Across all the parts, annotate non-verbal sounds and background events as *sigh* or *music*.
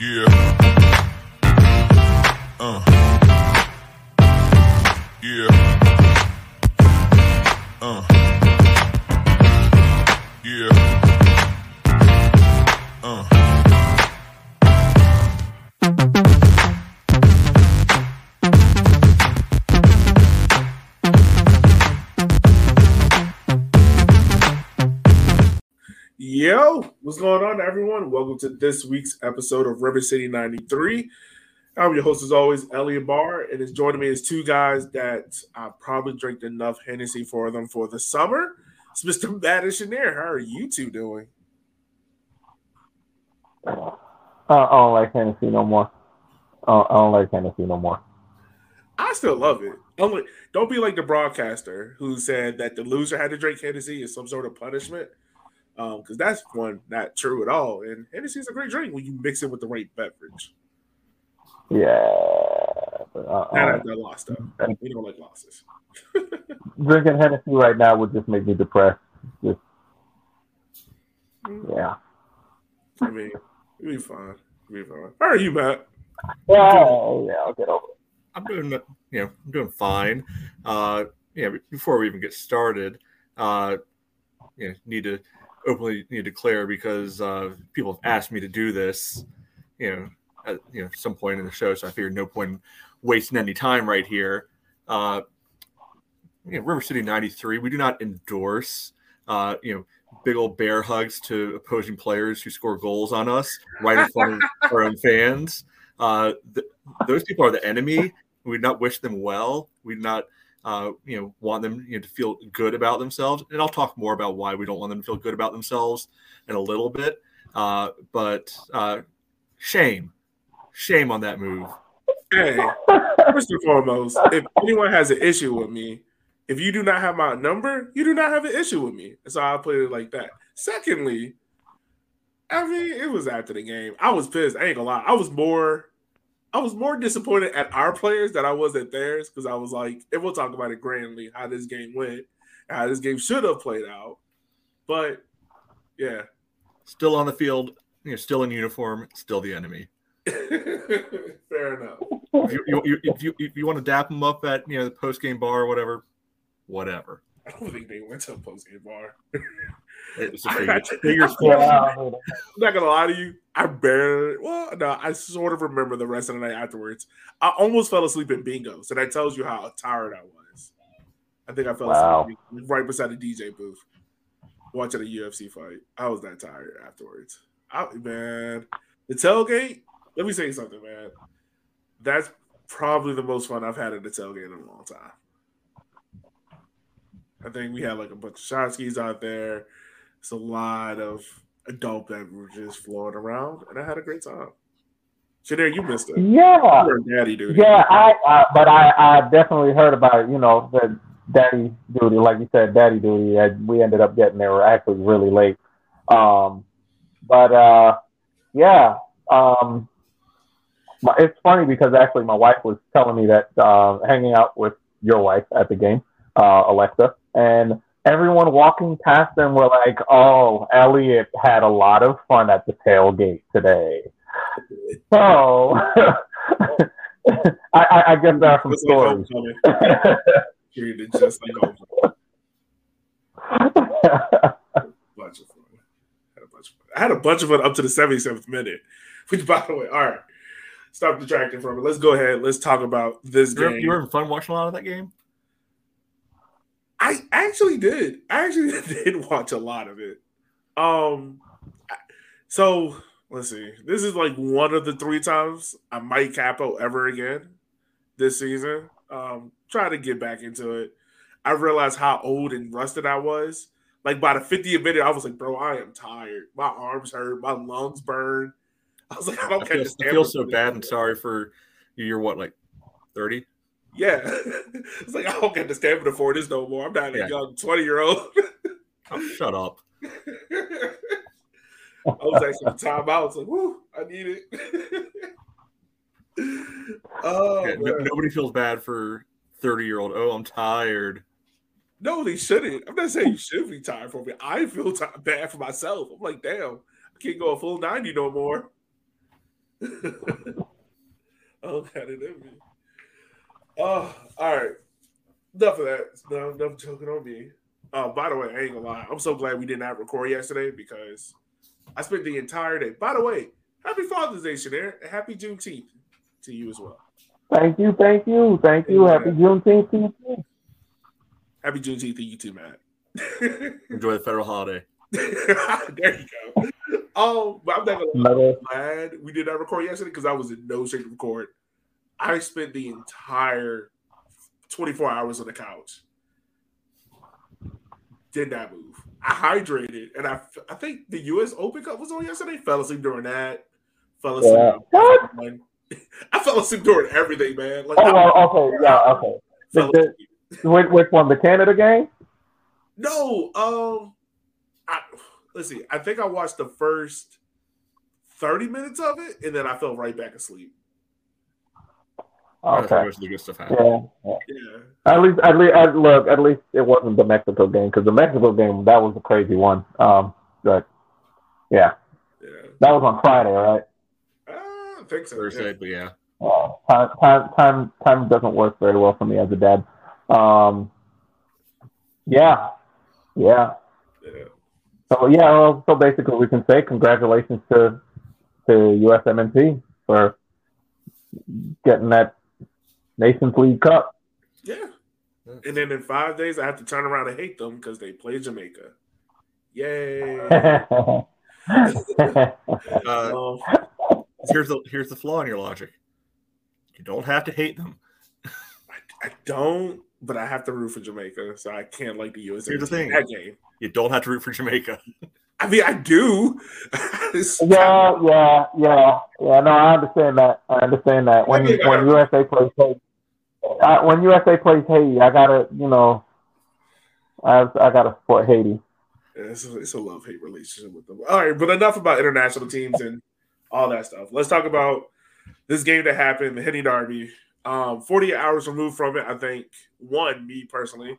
Yeah. Everyone? Welcome to this week's episode of River City 93. I'm your host, as always, Elliot Barr, and it's joining me is two guys that I probably drank enough Hennessy for them for the summer. It's Mr. Matt and Chenier. How are you two doing? Uh, I don't like Hennessy no more. Uh, I don't like Hennessy no more. I still love it. Only don't be like the broadcaster who said that the loser had to drink Hennessy as some sort of punishment. Um, because that's one not true at all. And Hennessy is a great drink when you mix it with the right beverage. Yeah. but, uh, Not uh, after a loss, though. We don't like losses. *laughs* drinking Hennessy right now would just make me depressed. Just yeah. I mean, we'll be fine. We'll be fine. How are you, Matt? Yeah, yeah, I'll get over it. I'm doing, you know, I'm doing fine. Uh, yeah, before we even get started, uh, you know, need to openly need to declare because uh, people have asked me to do this, you know, at you know some point in the show. So I figured no point in wasting any time right here. Uh, you know, River City '93. We do not endorse, uh, you know, big old bear hugs to opposing players who score goals on us right in front of *laughs* our own fans. Uh, th- those people are the enemy. We do not wish them well. We do not, uh, you know, want them you know, to feel good about themselves. And I'll talk more about why we don't want them to feel good about themselves in a little bit. Uh, but uh, shame, shame on that move. Hey, first and foremost, if anyone has an issue with me, if you do not have my number, you do not have an issue with me. So I'll put it like that. Secondly, I mean, it was after the game. I was pissed. I ain't gonna lie. I was more, I was more disappointed at our players than I was at theirs because I was like, and we'll talk about it grandly how this game went, how this game should have played out. But yeah, Still on the field, you know, still in uniform, still the enemy. *laughs* fair enough. If you, you, you, if you, if you want to dap them up at you know the post game bar or whatever, whatever. I don't think they went to a post game bar. *laughs* It's a figure, *laughs* figure I'm *laughs* not gonna lie to you. I barely. Well, no, I sort of remember the rest of the night afterwards. I almost fell asleep in bingo, so that tells you how tired I was. I think I fell Wow. asleep right beside the DJ booth watching a UFC fight. I was that tired afterwards. I, man, the tailgate. Let me say something, man. That's probably the most fun I've had at the tailgate in a long time. I think we had like a bunch of shot skis out there. It's a lot of adult beverages flowing around, and I had a great time. Shadir, you missed it. Yeah, daddy duty. yeah. I, I but I, I definitely heard about it. You know, the daddy duty, like you said, daddy duty. And we ended up getting there actually really late. Um, but uh, yeah. Um, my, it's funny because actually my wife was telling me that uh, hanging out with your wife at the game, uh, Alexa, and everyone walking past them were like, "Oh, Elliot had a lot of fun at the tailgate today." *laughs* So *laughs* I, I, I guess there are some stories. Treated *laughs* just like homecoming. bunch of fun. Had a bunch of fun. I had a bunch of fun up to the 77th minute. Which, by the way, all right, stop detracting from it. Let's go ahead. Let's talk about this You were, game. you were having fun watching a lot of that game. I actually did. I actually *laughs* did watch a lot of it. Um, so let's see. This is like one of the three times I might capo ever again this season. Um, try to get back into it. I realized how old and rusted I was. Like by the 50th minute, I was like, bro, I am tired. My arms hurt. My lungs burn. I was like, I don't I feel. I feel so bad and sorry for you. You're what, like 30? Yeah. *laughs* it's like, I don't get the stamina for this no more. I'm not a young 20 year old. *laughs* Oh, shut up. *laughs* I was actually timeout. It's like, whoo, I need it. oh, Yeah, no- nobody feels bad for 30 year old. Oh, I'm tired. no, they shouldn't. I'm not saying you should be tired for me. I feel ti bad for myself. I'm like, damn, I can't go a full 90 no more. oh, got it me. Oh, all right. Enough of that. No, enough joking on me. Uh, by the way, I ain't gonna lie. I'm so glad we did not record yesterday because I spent the entire day. By the way, happy Father's Day, Shanair, and happy Juneteenth to you as well. Thank you, thank you, thank you. Happy Juneteenth to you too. Happy Juneteenth to you too, Matt. *laughs* Enjoy the federal holiday. *laughs* there you go. Oh, but I'm not gonna lie. I'm glad we did not record yesterday because I was in no shape to record. I spent the entire 24 hours on the couch. Did not move. I hydrated, and I I think the U.S. Open Cup was on yesterday. Fell asleep during that. Fell asleep. Yeah. What? *laughs* I fell asleep during everything, man. Like, Oh, well, okay, yeah, okay. The- Which, which one? The Canada game? No, um, I, let's see. I think I watched the first thirty minutes of it, and then I fell right back asleep. That's where Okay. most the good stuff happens. Yeah. yeah. Yeah, At least, at least, at, look. At least it wasn't the Mexico game because the Mexico game that was a crazy one. Um, but yeah, yeah. that was on Friday, right? Uh, I think so. Thursday, but yeah. Uh, time, time, time, time doesn't work very well for me as a dad. Um, yeah, yeah. Yeah. yeah. So yeah, well, so basically we can say congratulations to to USMNT for getting that Nations League Cup. Yeah. And then in five days, I have to turn around and hate them because they play Jamaica. *laughs* Yay! *laughs* Uh, here's the here's the flaw in your logic. You don't have to hate them. I, I don't, but I have to root for Jamaica, so I can't like the USA. Here's the thing. That game. You don't have to root for Jamaica. *laughs* I mean, I do. Yeah, yeah, yeah, yeah. No, I understand that. I understand that when I mean, when I- USA plays Haiti, I, when USA plays Haiti, I gotta, you know, I I gotta support Haiti. It's a, it's a love hate relationship with them. All right, but enough about international teams and all that stuff. Let's talk about this game that happened, the Henny Derby. Um, 48 hours removed from it, I think, one, me personally,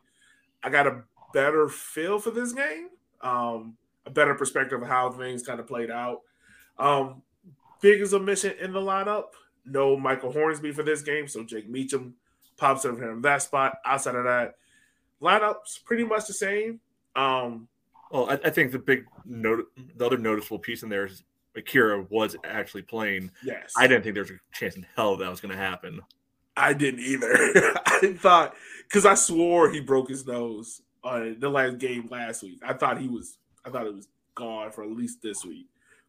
I got a better feel for this game, um, a better perspective of how things kind of played out. Um, biggest omission in the lineup, no Michael Hornsby for this game, so Jake Meacham pops over here in that spot. Outside of that, lineup's pretty much the same. Um, Well, I, I think the big note, the other noticeable piece in there is Akira was actually playing. yes, I didn't think there was a chance in hell that was going to happen. I didn't either. *laughs* I thought because I swore he broke his nose on the last game last week. I thought he was. I thought it was gone for at least this week.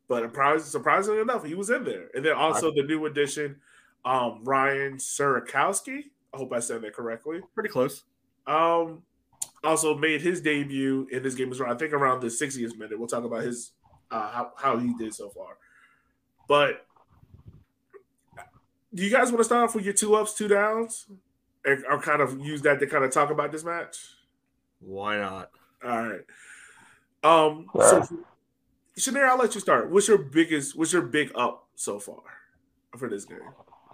But surprising, surprisingly enough, he was in there. And then also the new addition, um, Ryan Sierakowski. I hope I said that correctly. Pretty close. Um, also made his debut in this game as well. I think around the 60th minute. We'll talk about his uh, how how he did so far. But do you guys want to start off with your two ups, two downs, and or kind of use that to kind of talk about this match? Why not? All right. Um. So, Shanair, I'll let you start. What's your biggest? What's your big up so far for this game?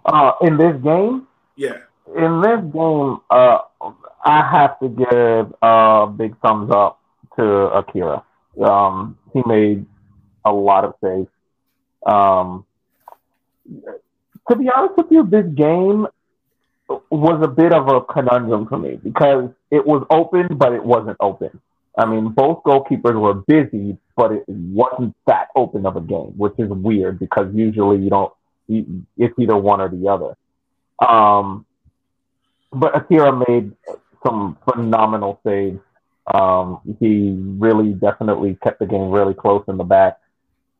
Uh, in this game, Yeah. In this game, uh, I have to give a big thumbs up to Akira. Um, he made a lot of saves. Um, to be honest with you, this game was a bit of a conundrum for me because it was open, but it wasn't open. I mean, both goalkeepers were busy, but it wasn't that open of a game, which is weird because usually you don't. It's either one or the other. Um, but Akira made some phenomenal saves. Um, he really definitely kept the game really close in the back.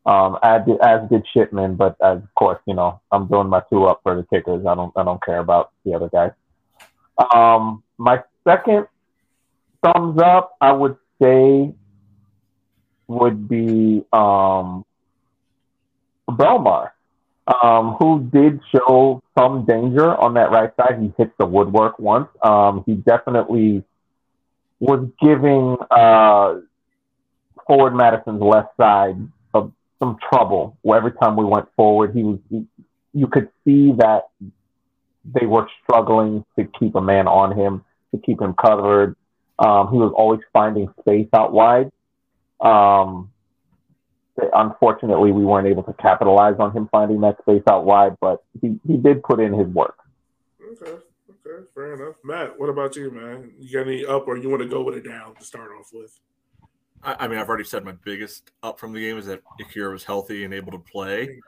Um, as did, as did Schipmann, but of course, you know, I'm doing my two up for the kickers. I don't I don't care about the other guys. Um, my second thumbs up, I would say, would be um, Belmar um, who did show some danger on that right side. He hit the woodwork once. Um, he definitely was giving uh, forward Madison's left side of some trouble. Every time we went forward, he was. He, you could see that they were struggling to keep a man on him, to keep him covered. Um, he was always finding space out wide. Um, unfortunately, we weren't able to capitalize on him finding that space out wide, but he, he did put in his work. Okay, okay, fair enough. Matt, what about you, man? You got any up, or you want to go with it down to start off with? I, I mean, I've already said my biggest up from the game is that Akira was healthy and able to play.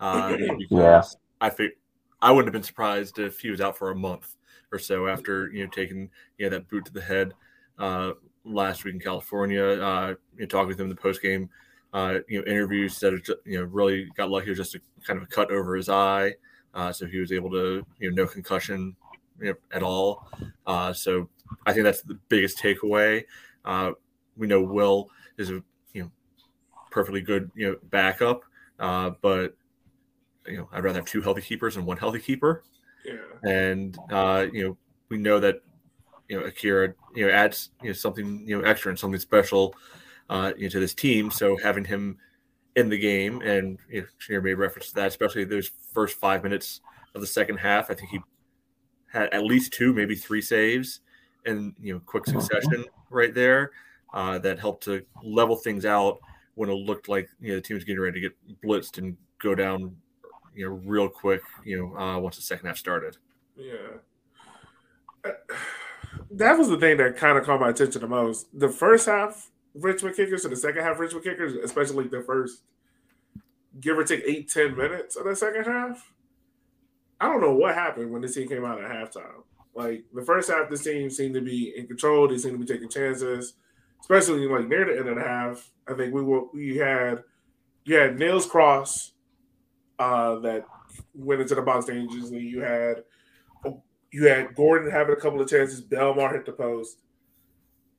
Uh, yeah, I think I wouldn't have been surprised if he was out for a month or so after you know taking you know that boot to the head uh, last week in California. Uh, you know, talking with him in the post game uh, you know interviews said it, you know really got lucky. It was just a kind of a cut over his eye, uh, so he was able to you know no concussion you know, at all. Uh, so I think that's the biggest takeaway. Uh, we know Will is a you know perfectly good you know backup, uh, but you know I'd rather have two healthy keepers than one healthy keeper. Yeah. And uh, you know we know that you know Akira you know adds you know something you know extra and something special uh, you know, to this team. So having him in the game and you know, Shanir made reference to that, especially those first five minutes of the second half. I think he had at least two, maybe three saves and you know quick succession right there. Uh, that helped to level things out when it looked like you know the team was getting ready to get blitzed and go down, you know, real quick. You know, uh, once the second half started. Yeah, *sighs* that was the thing that kind of caught my attention the most. The first half, Richmond kickers to the second half Richmond kickers, especially the first give or take eight, ten minutes of the second half. I don't know what happened when this team came out at halftime. Like the first half, this team seemed to be in control. They seemed to be taking chances, especially like near the end of the half. I think we were we had you had Nails Cross uh, that went into the box dangerously. You had you had Gordon having a couple of chances. Belmar hit the post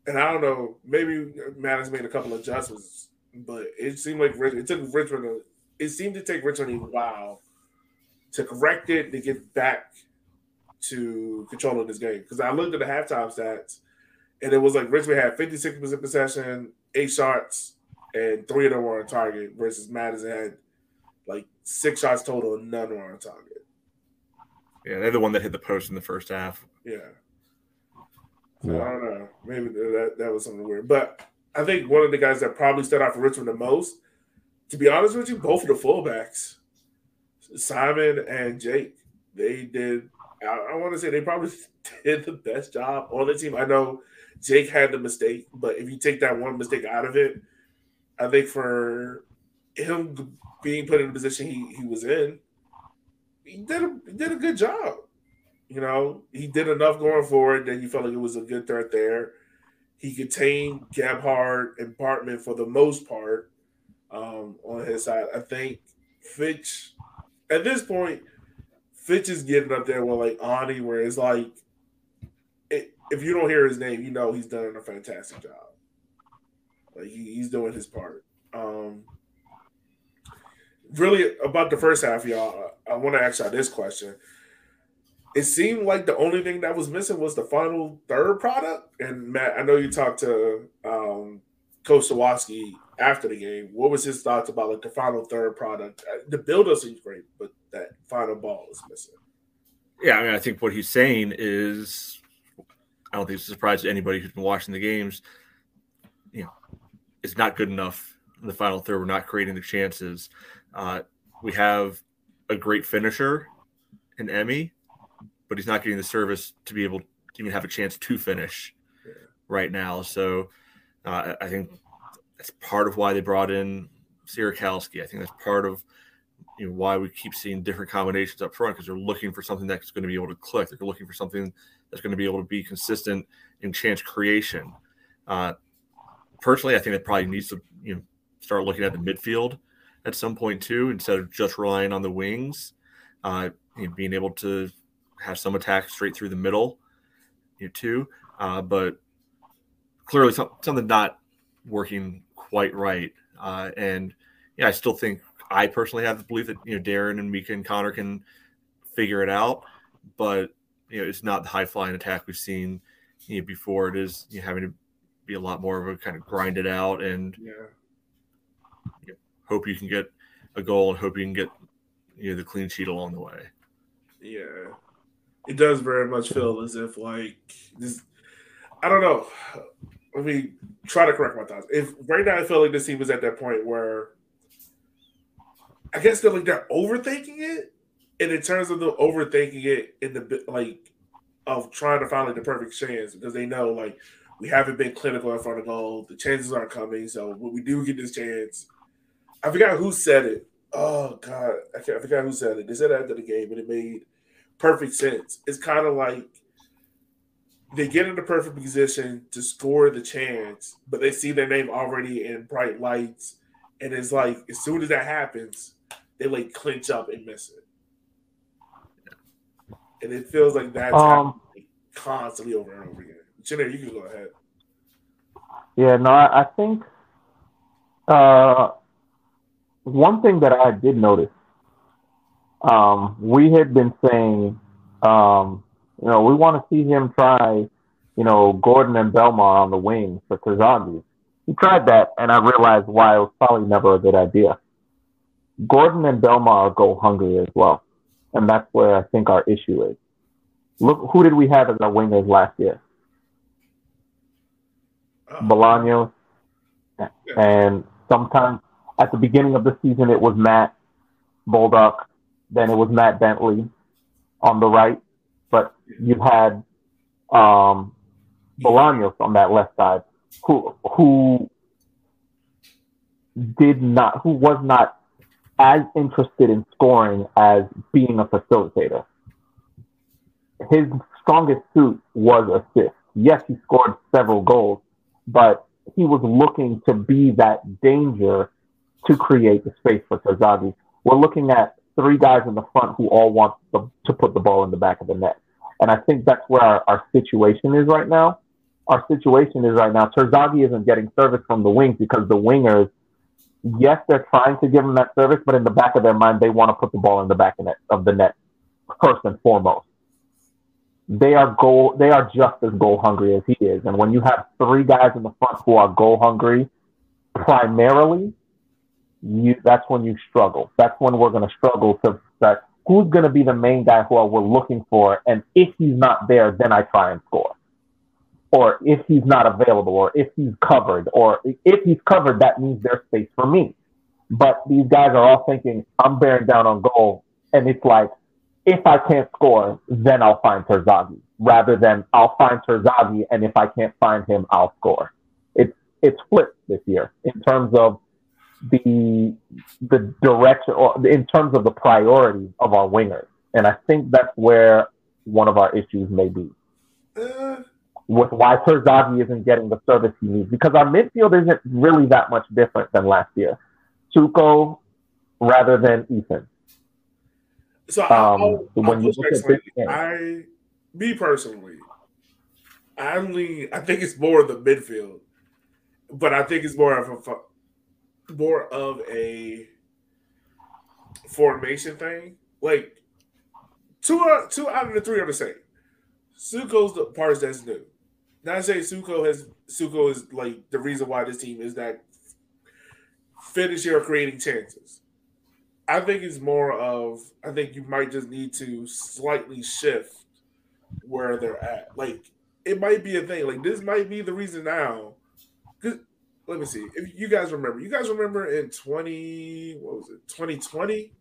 and I don't know, maybe Madden's made a couple of adjustments, but it seemed like it took Richmond. it seemed to take Richmond a while to correct it to get back to controlling this game. Because I looked at the halftime stats, and it was like Richmond had fifty six percent possession, eight shots, and three of them were on target. Versus Madison had like six shots total, and none were on target. Yeah, they're the one that hit the post in the first half. Yeah. So yeah. I don't know. Maybe that, that was something weird. But I think one of the guys that probably stood out for Richmond the most, to be honest with you, both of the fullbacks, Simon and Jake, they did. I, I want to say they probably *laughs* did the best job on the team. I know Jake had the mistake, but if you take that one mistake out of it, I think for him being put in the position he, he was in, he did a, he did a good job. You know, he did enough going forward that you felt like it was a good threat there. He contained Gebhard and Bartman for the most part um, on his side. I think Fitch, at this point, Fitch is getting up there with like Ani, where it's like, it, if you don't hear his name, you know he's done a fantastic job. Like he, he's doing his part. Um, really, about the first half, y'all, I want to ask y'all this question it seemed like the only thing that was missing was the final third product. And Matt, I know you talked to um, Coach after the game. What was his thoughts about like the final third product? Uh, the build up seems great, but that final ball is missing. Yeah, I mean, I think what he's saying is, I don't think it's a surprise to anybody who's been watching the games. You know, it's not good enough in the final third. We're not creating the chances. Uh, we have a great finisher in Emmy, but he's not getting the service to be able to even have a chance to finish yeah. right now. So uh, I think that's part of why they brought in Sierakowski. I think that's part of you know, why we keep seeing different combinations up front because they're looking for something that's going to be able to click. They're looking for something that's going to be able to be consistent in chance creation. Uh, personally, I think it probably needs to you know start looking at the midfield at some point too, instead of just relying on the wings. Uh, you know, being able to have some attack straight through the middle, you know, too. Uh, but clearly, some, something not working quite right. Uh, and yeah, I still think I personally have the belief that you know Darren and Mika and Connor can figure it out, but you know it's not the high flying attack we've seen you know, before. It is you know, having to be a lot more of a kind of grind it out and yeah. you know, hope you can get a goal and hope you can get you know the clean sheet along the way. Yeah, it does very much feel as if like this. I don't know. Let me try to correct my thoughts. If right now I feel like this team is at that point where I guess they're like they're overthinking it, and in terms of the overthinking it in the like of trying to find like the perfect chance because they know like we haven't been clinical in front of goal, the chances aren't coming. So when we do get this chance, I forgot who said it. Oh God, I, I forgot who said it. They said it after the game, and it made perfect sense. It's kind of like they get in the perfect position to score the chance, but they see their name already in bright lights, and it's like as soon as that happens, they like clinch up and miss it, and it feels like that's um, constantly over and over again. Jenner, you can go ahead. Yeah, no, I, I think uh, one thing that I did notice, um, we had been saying um, you know, we want to see him try, you know, Gordon and Belmar on the wing for Terzaghi. He tried that, and I realized why it was probably never a good idea. Gordon and Belmar go hungry as well, and that's where I think our issue is. Look, who did we have as our wingers last year? Oh. Bolaños, and sometimes at the beginning of the season it was Matt Bolduc, then it was Matt Bentley on the right, but you had um, Bolaños on that left side, who who did not, who was not as interested in scoring as being a facilitator. His strongest suit was assist. Yes, he scored several goals, but he was looking to be that danger to create the space for Terzaghi. We're looking at three guys in the front who all want the, to put the ball in the back of the net. And I think that's where our, our situation is right now. Our situation is right now, Terzaghi isn't getting service from the wings because the wingers, yes, they're trying to give him that service, but in the back of their mind, they want to put the ball in the back of, net, of the net first and foremost. They are goal. They are just as goal hungry as he is. And when you have three guys in the front who are goal hungry, primarily, you that's when you struggle. That's when we're going to struggle to that who's going to be the main guy who we're looking for, and if he's not there, then I try and score. Or if he's not available, or if he's covered, or if he's covered, that means there's space for me. But these guys are all thinking, I'm bearing down on goal, and it's like, if I can't score, then I'll find Terzaghi, rather than I'll find Terzaghi, and if I can't find him, I'll score. It's it's flipped this year in terms of the the direction or in terms of the priority of our wingers. And I think that's where one of our issues may be. Uh, with why Terzaghi isn't getting the service he needs. Because our midfield isn't really that much different than last year. Tuco rather than Ethan. So um, I'll, when I'll you look at this I me personally, I lean I think it's more the midfield. But I think it's more of a more of a formation thing. Like two out, two out of the three are the same. Suko's the parts that's new. Not saying Suko has Suko is like the reason why this team is that finishing or creating chances. I think it's more of I think you might just need to slightly shift where they're at. Like it might be a thing. Like this might be the reason now. Let me see if you guys remember. You guys remember in twenty what was it twenty twenty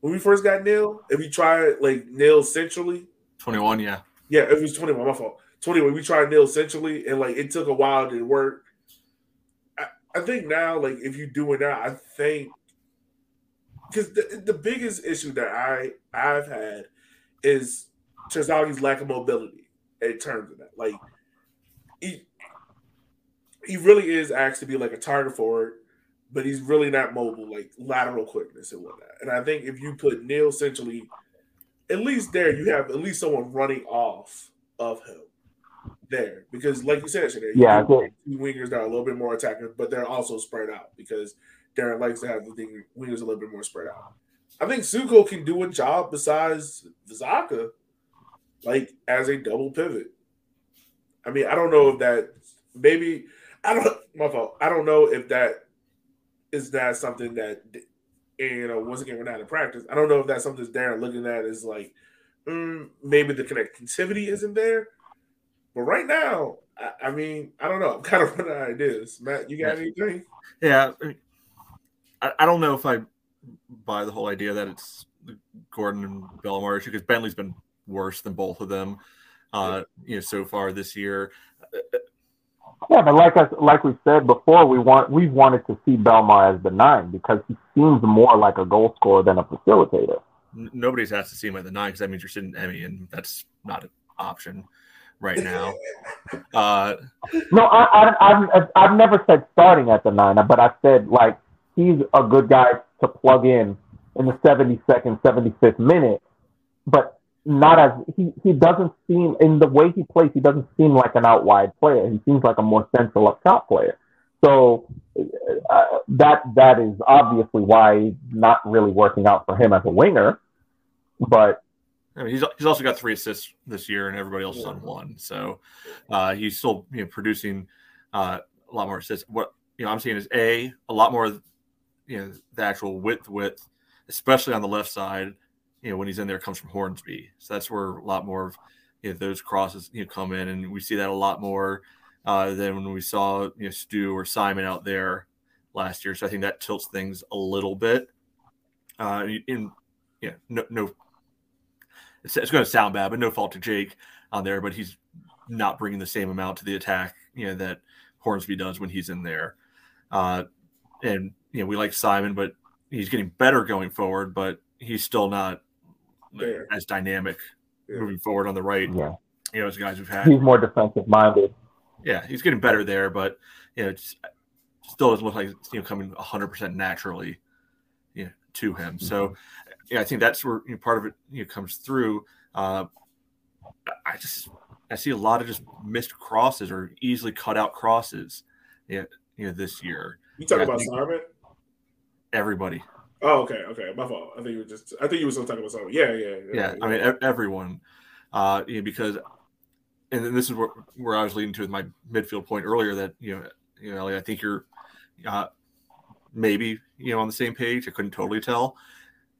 when we first got Neil? If we tried like Neil centrally, twenty one, yeah, yeah, it was twenty one. My fault. Twenty one. We tried Neil centrally, and like it took a while to work. I, I think now, like if you do it now, I think because the, the biggest issue that I I've had is Terzaghi's lack of mobility in terms of that. Like he, he really is asked to be like a target forward, but he's really not mobile, like lateral quickness and whatnot. And I think if you put Neil centrally, at least there, you have at least someone running off of him there. Because, like you said, Sinead, yeah, two wingers that are a little bit more attacking, but they're also spread out because Darren likes to have the thing, wingers a little bit more spread out. I think Suko can do a job besides Zaka, like as a double pivot. I mean, I don't know if that maybe I don't my fault. I don't know if that is that something that you know once again we're not in practice. I don't know if that's something that's Darren looking at is like mm, maybe the connectivity isn't there. But right now, I, I, mean, I don't know. I'm kind of *laughs* running out of ideas. Matt, you got anything? Yeah, I, I don't know if I buy the whole idea that it's Gordon and Belmar issue because Bentley's been worse than both of them, uh, you know, so far this year. Yeah, but like us, like we said before, we want we've wanted to see Belmar as the nine because he seems more like a goal scorer than a facilitator. Nobody's asked to see him at the nine because that means you're sitting Emmy, and that's not an option right now. *laughs* Uh, no, I, I, I've I've never said starting at the nine, but I said like he's a good guy to plug in in the 72nd, 75th minute, but not as he, he doesn't seem in the way he plays, he doesn't seem like an out wide player. He seems like a more central up top player. So uh, that that is obviously why not really working out for him as a winger. But I mean, he's he's also got three assists this year, and everybody else is on one. So uh, he's still you know producing uh, a lot more assists. What you know, I'm seeing is a a lot more you know the actual width width, especially on the left side. You know when he's in there comes from Hornsby, so that's where a lot more of you know, those crosses you know come in, and we see that a lot more uh, than when we saw you know Stu or Simon out there last year. So I think that tilts things a little bit. Uh, in yeah, no, no it's, it's going to sound bad, but no fault to Jake on there, but he's not bringing the same amount to the attack, you know, that Hornsby does when he's in there. Uh, and you know, we like Simon, but he's getting better going forward, but he's still not yeah. as dynamic yeah. moving forward on the right. Yeah. You know, as guys we've had. He's more defensive minded. Yeah, he's getting better there, but you know, it still doesn't look like it's you know coming 100 percent naturally, you know, to him. Mm-hmm. So, yeah, I think that's where you know, part of it you know, comes through. Uh, I just I see a lot of just missed crosses or easily cut out crosses. Yeah, you know, this year. You talking about Simon? Everybody. Oh, okay, okay, my fault. I think you were just. I think you were still talking about something. Yeah, yeah, yeah. Yeah. I mean everyone, uh, you know, because, and then this is where, where I was leading to with my midfield point earlier that you know, you know, Ellie, I think you're, uh, maybe you know on the same page. I couldn't totally tell.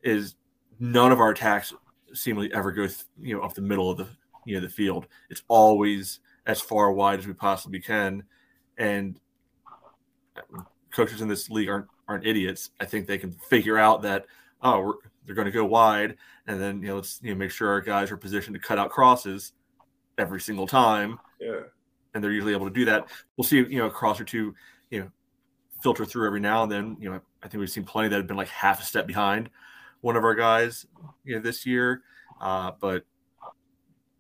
Is none of our attacks seemingly ever go th- you know up the middle of the you know the field. It's always as far wide as we possibly can, and coaches in this league aren't aren't idiots. I think they can figure out that oh they're going to go wide, and then you know let's you know make sure our guys are positioned to cut out crosses every single time. Yeah, and they're usually able to do that. We'll see you know a cross or two you know filter through every now and then. You know I think we've seen plenty that have been like half a step behind one of our guys you know this year, uh, but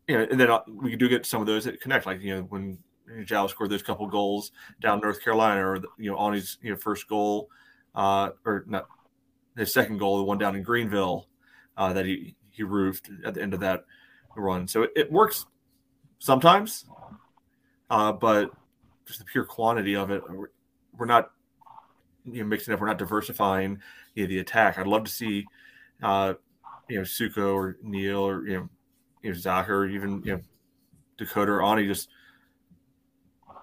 you know and then uh, we do get some of those that connect like you know when Jal scored those couple goals down North Carolina, or you know on his you know first goal, uh, or not his second goal, the one down in Greenville uh, that he he roofed at the end of that run. So it, it works sometimes, uh, but just the pure quantity of it, we're, we're not you know mixing up. We're not diversifying you know, the attack. I'd love to see uh, you know Suko or Neil or you know you know Zach or even you know Dakota or Ani just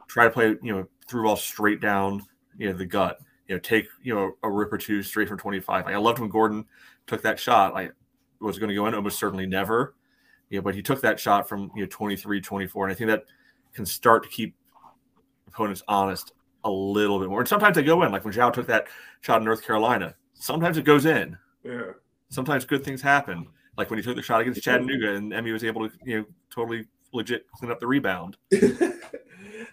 try to play, you know, through ball straight down, you know, the gut. You know, take you know a rip or two straight from 25. Like I loved when Gordon took that shot. Like was going to go in? Almost certainly never. You know, but he took that shot from you know 23, 24, and I think that can start to keep opponents honest a little bit more. And sometimes they go in, like when Zhao took that shot in North Carolina. Sometimes it goes in. Yeah. Sometimes good things happen, like when he took the shot against Chattanooga, and Emmy was able to you know totally legit clean up the rebound. *laughs*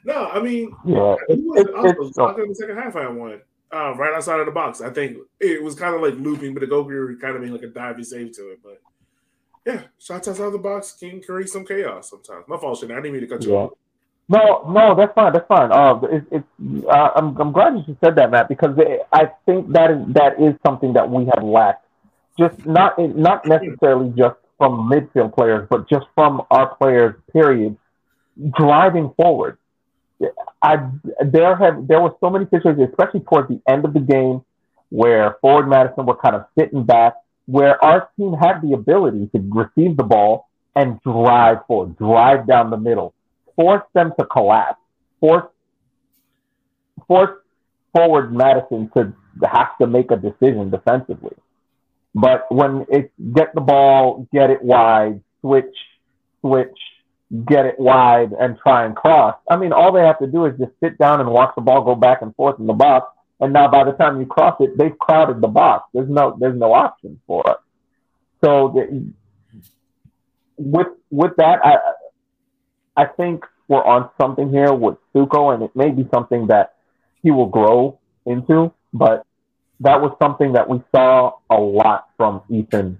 No, I mean, yeah, it, was it, also in the second half. I won uh, right outside of the box. I think it was kind of like looping, but the goalkeeper kind of made like a divey save to it. But yeah, shots outside the box can create some chaos sometimes. My fault, shit. I didn't mean to cut you yeah. off. No, no, that's fine. That's fine. Uh, it, it's uh, I'm I'm glad you said that, Matt, because it, I think that is that is something that we have lacked. Just not not necessarily just from midfield players, but just from our players. Period. Driving forward. I there have there were so many situations, especially towards the end of the game, where Forward Madison were kind of sitting back, where our team had the ability to receive the ball and drive forward, drive down the middle, force them to collapse, force force Forward Madison to have to make a decision defensively. But when it get the ball, get it wide, switch, switch, get it wide and try and cross. I mean, all they have to do is just sit down and watch the ball go back and forth in the box and now by the time you cross it, they've crowded the box. There's no there's no option for it. So the, with with that, I I think we're on something here with Suko, and it may be something that he will grow into. But that was something that we saw a lot from Ethan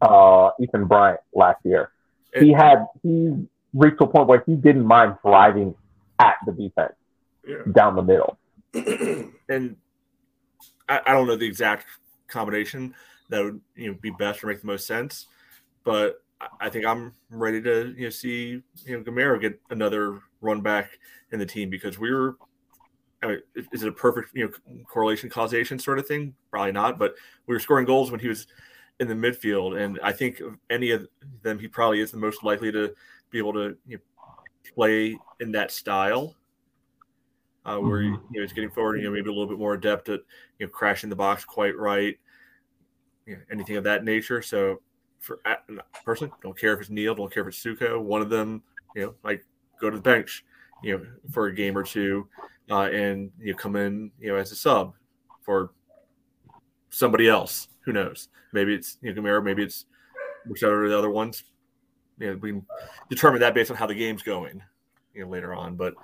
uh, Ethan Bryant last year. He had he reached a point where he didn't mind driving at the defense Yeah. down the middle. *clears throat* and I, I don't know the exact combination that would you know be best or make the most sense, but I- I think I'm ready to you know see you know Gamero get another run back in the team because we were. I mean, is- is it a perfect you know correlation causation sort of thing? Probably not, but we were scoring goals when he was in the midfield, and I think of any of them, he probably is the most likely to be able to you know, play in that style uh, where you know he's getting forward, you know, maybe a little bit more adept at you know crashing the box quite right, you know, anything of that nature. So, for personally, don't care if it's Neil, don't care if it's Suko. One of them, you know, like go to the bench, you know, for a game or two, uh, and you know, come in, you know, as a sub for somebody else. Who knows? Maybe it's you know Gamero, maybe it's whichever the other ones. You know, we can determine that based on how the game's going, you know, later on. But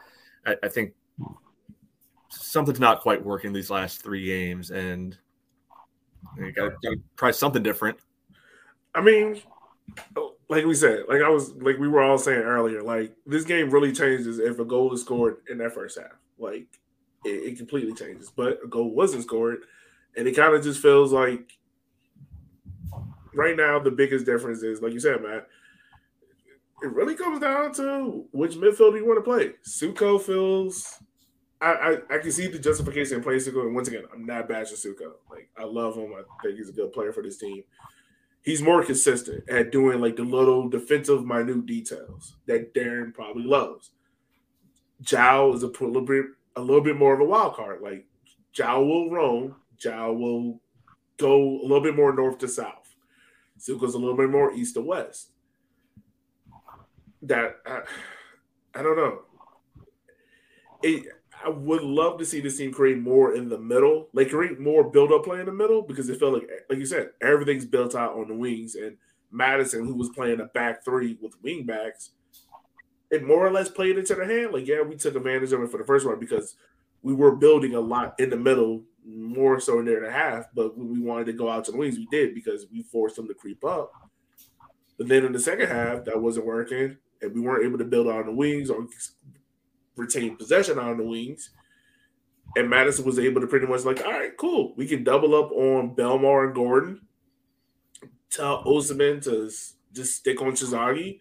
I, I think something's not quite working these last three games, and you got to try something different. I mean, like we said, like I was, like we were all saying earlier, like this game really changes if a goal is scored in that first half. Like it, it completely changes. But a goal wasn't scored, and it kind of just feels like right now the biggest difference is, like you said, Matt. It really comes down to which midfielder you want to play. Suko feels I, I, I can see the justification in playing Suko. And once again, I'm not bashing Suko. Like I love him. I think he's a good player for this team. He's more consistent at doing like the little defensive minute details that Darren probably loves. Zhao is a little bit a little bit more of a wild card. Like Zhao will roam. Zhao will go a little bit more north to south. Suko's a little bit more east to west. That I, I don't know. It, I would love to see this team create more in the middle, like create more build up play in the middle because it felt like, like you said, everything's built out on the wings. And Madison, who was playing a back three with wing backs, it more or less played into the hand. Like, yeah, we took advantage of it for the first one because we were building a lot in the middle, more so near the half. But when we wanted to go out to the wings, we did because we forced them to creep up. But then in the second half, that wasn't working, and we weren't able to build on the wings or retain possession on the wings. And Madison was able to pretty much like, all right, cool. We can double up on Belmar and Gordon. Tell Osimhen to just stick on Terzaghi.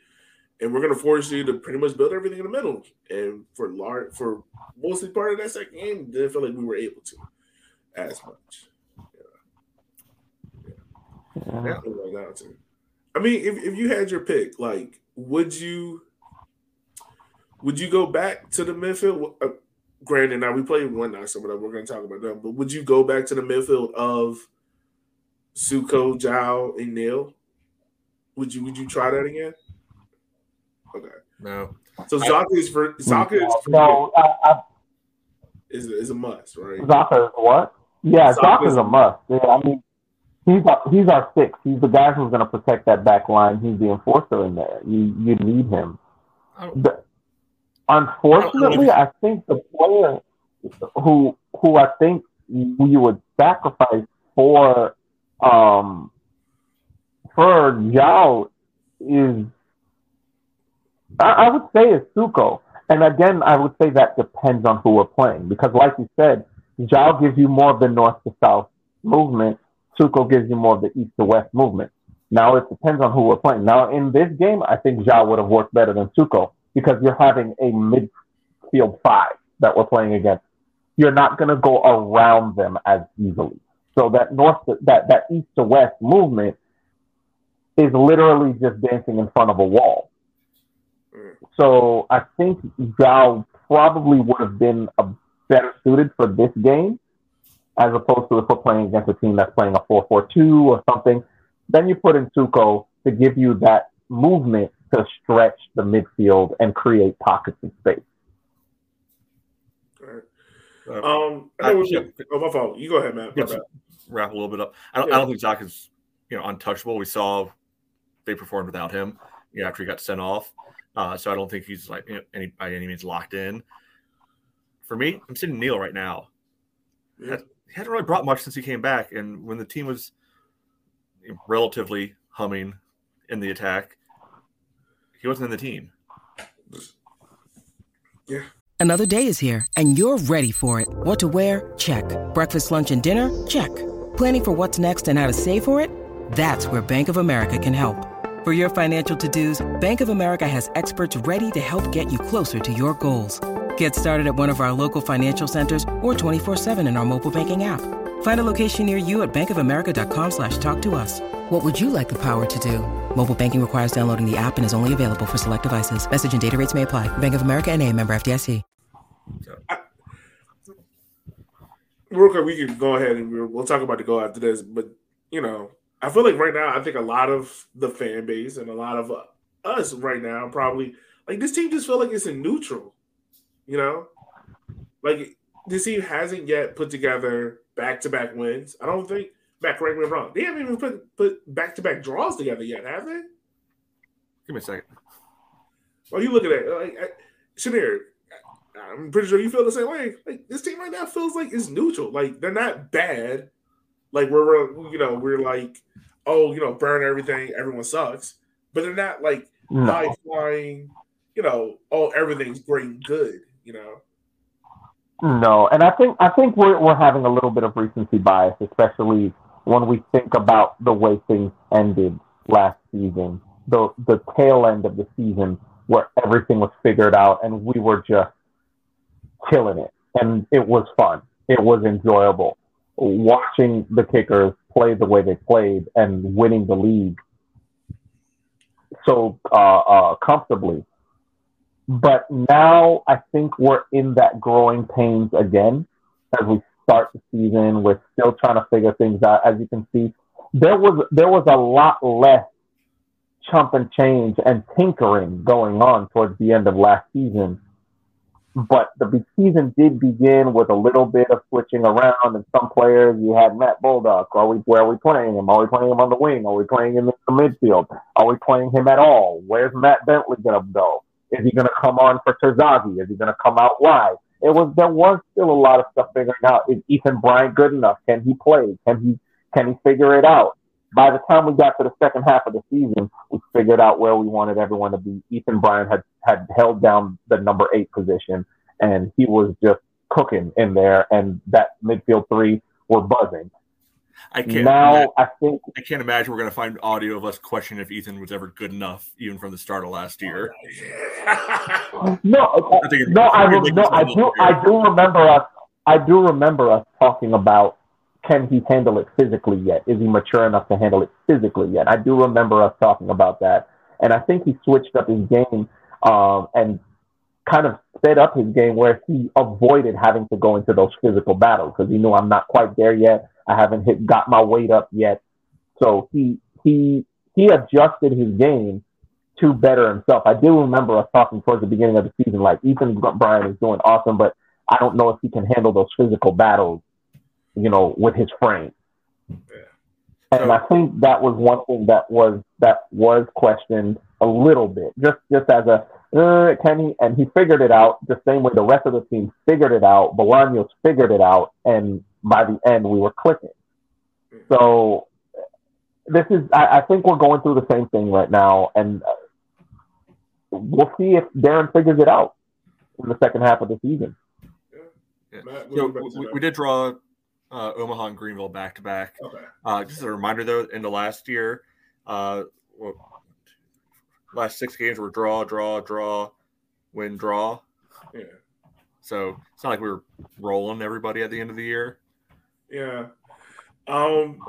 And we're gonna force you to pretty much build everything in the middle. And for large for mostly part of that second game, didn't feel like we were able to as much. Yeah. That was like that too. I mean, if, if you had your pick, like, would you would you go back to the midfield? Uh, granted, now we played one night, so of them we're going to talk about them, but would you go back to the midfield of Suko, Zhao, and Neil? Would you would you try that again? Okay, No, so Zaka is for Zaka is for No, I, I, is, is a must, right? Zaka is what? Yeah, Zaka is a must. Yeah, I mean, he's our, he's our six. He's the guy who's going to protect that back line. He's the enforcer in there. You you need him. The, unfortunately, I think the player who who I think you would sacrifice for um for Zhao is I, I would say is Suko. And again, I would say that depends on who we're playing because, like you said, Zhao gives you more of the north to south movement. Suko gives you more of the east to west movement. Now it depends on who we're playing. Now in this game, I think Zhao would have worked better than Suko because you're having a midfield five that we're playing against. You're not going to go around them as easily. So that north, to, that that east to west movement is literally just dancing in front of a wall. Mm. So I think Zhao probably would have been a better suited for this game, as opposed to if we're playing against a team that's playing a 4-4-2 or something. Then you put in Suko to give you that movement to stretch the midfield and create pockets of space. All right. Uh, um, I know yeah. oh, my fault. You go ahead, man. Wrap a little bit up. I don't, yeah. I don't think Zach is you know untouchable. We saw they performed without him. You know, after he got sent off. Uh, so I don't think he's like you know, any by any means locked in. For me, I'm sitting Neal right now. Yeah. He hasn't really brought much since he came back, and when the team was relatively humming in the attack, he wasn't in the team. Yeah. Another day is here, and you're ready for it. What to wear? Check. Breakfast, lunch, and dinner? Check. Planning for what's next and how to save for it? That's where Bank of America can help. For your financial to-dos, Bank of America has experts ready to help get you closer to your goals. Get started at one of our local financial centers or 24-7 in our mobile banking app. Find a location near you at bankofamerica.com slash talk to us. What would you like the power to do? Mobile banking requires downloading the app and is only available for select devices. Message and data rates may apply. Bank of America and a member FDIC. I, real quick, we can go ahead and we'll talk about the goal after this. But, you know, I feel like right now, I think a lot of the fan base and a lot of uh, us right now probably like this team just feel like it's in neutral. You know, like this team hasn't yet put together back to back wins. I don't think. Back, correct me if I'm wrong. They haven't even put put back to back draws together yet, have they? Give me a second. Well, you look at it, like Shamir. I'm pretty sure you feel the same way. Like this team right now feels like it's neutral. Like they're not bad. Like we're, we're you know we're like oh, you know, burn everything, everyone sucks. But they're not like no. high flying, you know, oh, everything's great and good, you know. No, and I think I think we're we're having a little bit of recency bias, especially when we think about the way things ended last season, the the tail end of the season where everything was figured out and we were just killing it, and it was fun, it was enjoyable watching the kickers play the way they played and winning the league so uh, uh, comfortably. But now I think we're in that growing pains again as we start the season. We're still trying to figure things out. As you can see, there was there was a lot less chump and change and tinkering going on towards the end of last season but the season did begin with a little bit of switching around, and some players you had Matt Bolduc. Are we where are we playing him? Are we playing him on the wing? Are we playing him in the midfield? Are we playing him at all? Where's Matt Bentley gonna go? Is he gonna come on for Terzaghi? Is he gonna come out wide? It was there was still a lot of stuff figuring out. Is Ethan Bryant good enough? Can he play? Can he can he figure it out? By the time we got to the second half of the season, we figured out where we wanted everyone to be. Ethan Bryant had, had held down the number eight position, and he was just cooking in there, and that midfield three were buzzing. I can't now. Imagine, I think I can't imagine we're going to find audio of us questioning if Ethan was ever good enough, even from the start of last year. *laughs* no, I no, I, no, I do. I do remember us. I do remember us talking about can he handle it physically yet? Is he mature enough to handle it physically yet? I do remember us talking about that, and I think he switched up his game um, and kind of sped up his game where he avoided having to go into those physical battles because he knew I'm not quite there yet. I haven't hit got my weight up yet, so he he he adjusted his game to better himself. I do remember us talking towards the beginning of the season, like Ethan Bryant is doing awesome, but I don't know if he can handle those physical battles you know, with his frame. Yeah. And I think that was one thing that was that was questioned a little bit, just just as a uh, can he? And he figured it out the same way the rest of the team figured it out. Bolaños figured it out, and by the end we were clicking. So this is, I, I think we're going through the same thing right now, and uh, we'll see if Darren figures it out in the second half of the season. Yeah. So we, we, did draw uh, Omaha and Greenville back to back. Uh, just a reminder though, in the last year, uh, well, last six games were draw, draw, draw, win, draw. Yeah. So it's not like we were rolling everybody at the end of the year. Yeah. Um.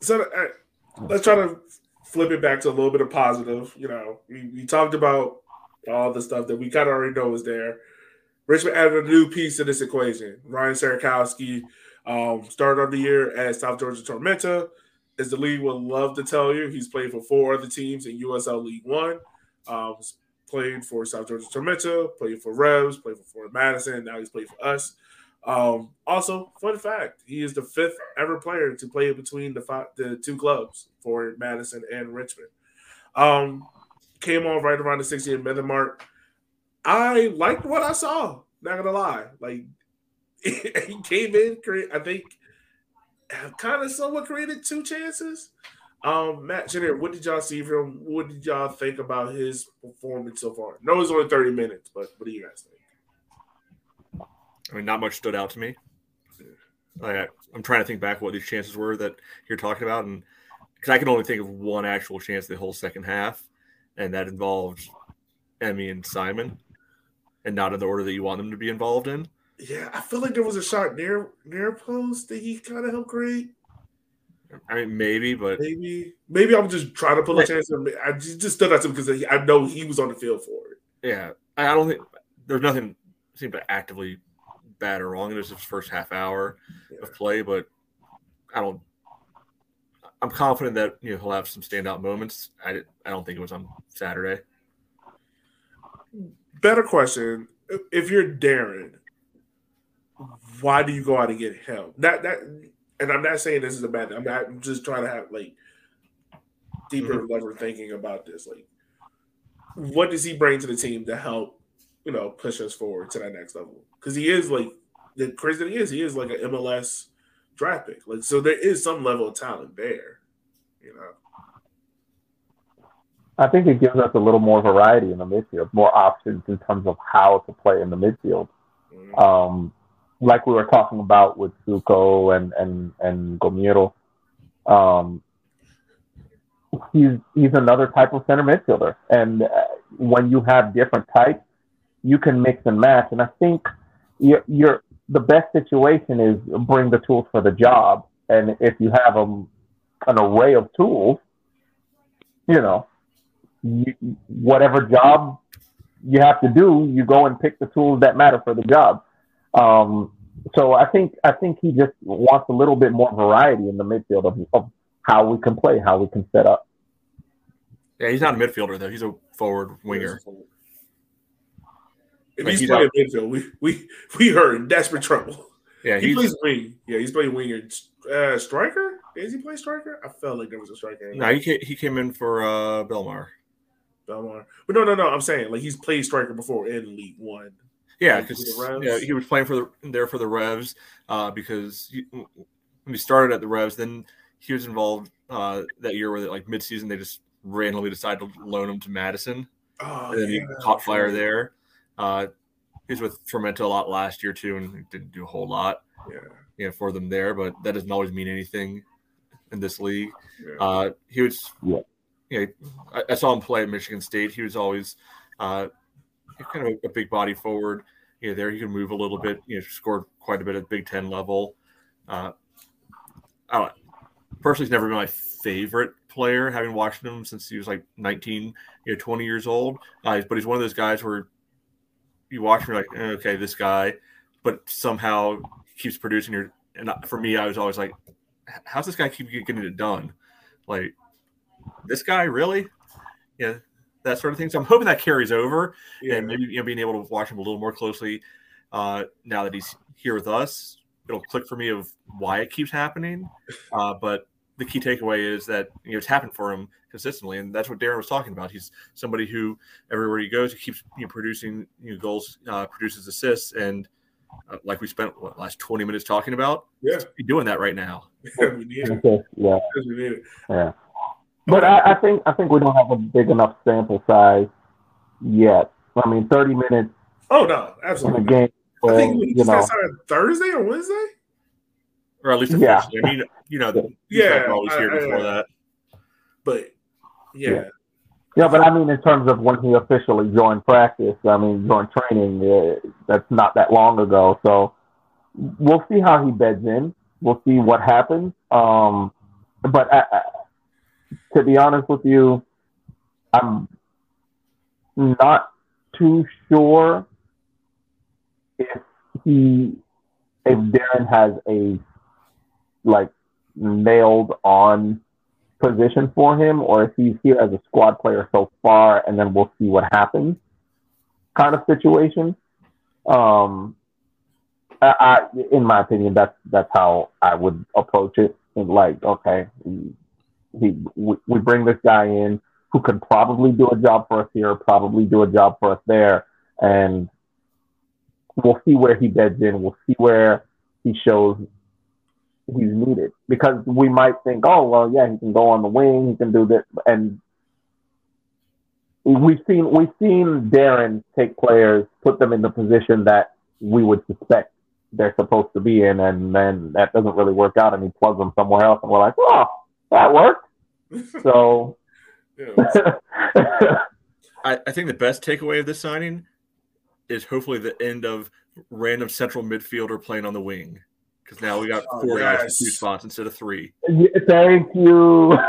So uh, let's try to flip it back to a little bit of positive. You know, we, we talked about all the stuff that we kind of already know is there. Richmond added a new piece to this equation. Ryan Sierakowski um, started of the year at South Georgia Tormenta. As the league would love to tell you, he's played for four other teams in USL League One. Um, played for South Georgia Tormenta, played for Revs, played for Forward Madison. Now he's played for us. Um, also, fun fact: he is the fifth ever player to play between the five, the two clubs Forward Madison and Richmond. Um, came on right around the 60 minute mark. I liked what I saw. Not gonna lie, like *laughs* he came in. I think kind of somewhat created two chances. Um, Matt Jenner, what did y'all see from? What did y'all think about his performance so far? No, it's only 30 minutes, but what do you guys think? I mean, not much stood out to me. I, I'm trying to think back what these chances were that you're talking about, and because I can only think of one actual chance the whole second half, and that involved Emmy and Simon, and not in the order that you want them to be involved in. Yeah, I feel like there was a shot near near post that he kind of helped create. I mean, maybe, but maybe, maybe I'm just trying to pull a chance. I just, just stood out to him because I know he was on the field for it. Yeah, I don't think there's nothing seemed to actively bad or wrong. It was his first half hour yeah. of play, but I don't. I'm confident that you know he'll have some standout moments. I I don't think it was on Saturday. Better question: If you're Darren, why do you go out and get help? That that, and I'm not saying this is a bad. I'm, not, I'm just trying to have like deeper mm-hmm. level thinking about this. Like, what does he bring to the team to help, you know, push us forward to that next level? Because he is like the crazy thing is he is like an MLS draft pick. Like, so there is some level of talent there, you know. I think it gives us a little more variety in the midfield, more options in terms of how to play in the midfield. Mm-hmm. Um, like we were talking about with Suko and and and Gomero, um, he's he's another type of center midfielder, and uh, when you have different types, you can mix and match. And I think you're, you're the best situation is bring the tools for the job, and if you have a, an array of tools, you know, you, whatever job you have to do, you go and pick the tools that matter for the job. Um, so I think I think he just wants a little bit more variety in the midfield of, of how we can play, how we can set up. Yeah, he's not a midfielder though. He's a forward winger. If like he's, playing midfield, we we we are in desperate trouble. Yeah, he plays wing. Yeah, he's playing winger. Uh, striker? Is he play striker? I felt like there was a striker. No, he came, he came in for uh, Belmar. Belmar, but no, no, no. I'm saying like he's played striker before in League One. Yeah, because yeah, he was playing for the there for the Revs uh, because he, he started at the Revs, then he was involved uh, that year where like midseason they just randomly decided to loan him to Madison, oh, and then yeah, he caught fire there. Uh, he was with Tormenta a lot last year too, and didn't do a whole lot. Yeah, yeah, for them there, but that doesn't always mean anything in this league. Yeah. Uh, he was, yeah, yeah. I, I, saw him play at Michigan State. He was always uh, kind of a, a big body forward. You know, there he can move a little bit. You know, scored quite a bit at Big Ten level. Uh, I personally, he's never been my favorite player, having watched him since he was like 19, you know, 20 years old. Uh, but he's one of those guys where you watch him, like, eh, okay, this guy, but somehow keeps producing your. And for me, I was always like, how's this guy keep getting it done? Like, this guy really? Yeah, that sort of thing. So I'm hoping that carries over, yeah. and maybe you know being able to watch him a little more closely uh, now that he's here with us. It'll click for me of why it keeps happening. Uh, but the key takeaway is that you know it's happened for him consistently, and that's what Darren was talking about. He's somebody who everywhere he goes, he keeps you know, producing you know, goals, uh, produces assists, and uh, like we spent what, last twenty minutes talking about. Yeah, he's doing that right now. Yeah, *laughs* we need it. Yeah, we need it. Yeah. But I, I, think I think we don't have a big enough sample size yet. I mean, thirty minutes. Oh no, absolutely. game, I think we you know, Thursday or Wednesday, or at least yeah. I mean, you know, yeah, always here I, before that. But yeah. yeah. Yeah, but I mean, in terms of when he officially joined practice, I mean, joined training, uh, that's not that long ago. So we'll see how he beds in. We'll see what happens. Um, but I, I, to be honest with you, I'm not too sure if he if Darren has a like nailed on position for him or if he's here as a squad player so far and then we'll see what happens kind of situation. Um I, I, in my opinion, that's that's how I would approach it. And like, okay, he, he we, we bring this guy in who can probably do a job for us here, probably do a job for us there, and we'll see where he beds in. We'll see where he shows he's needed because we might think, oh well, yeah, he can go on the wing, he can do this, and we've seen we've seen Darren take players, put them in the position that we would suspect they're supposed to be in, and then that doesn't really work out, and he plugs them somewhere else, and we're like, oh, that worked. *laughs* so. *laughs* I, I think the best takeaway of this signing is hopefully the end of random central midfielder playing on the wing because now we got oh, four oh, yes. guys in two spots instead of three. Thank you. *laughs*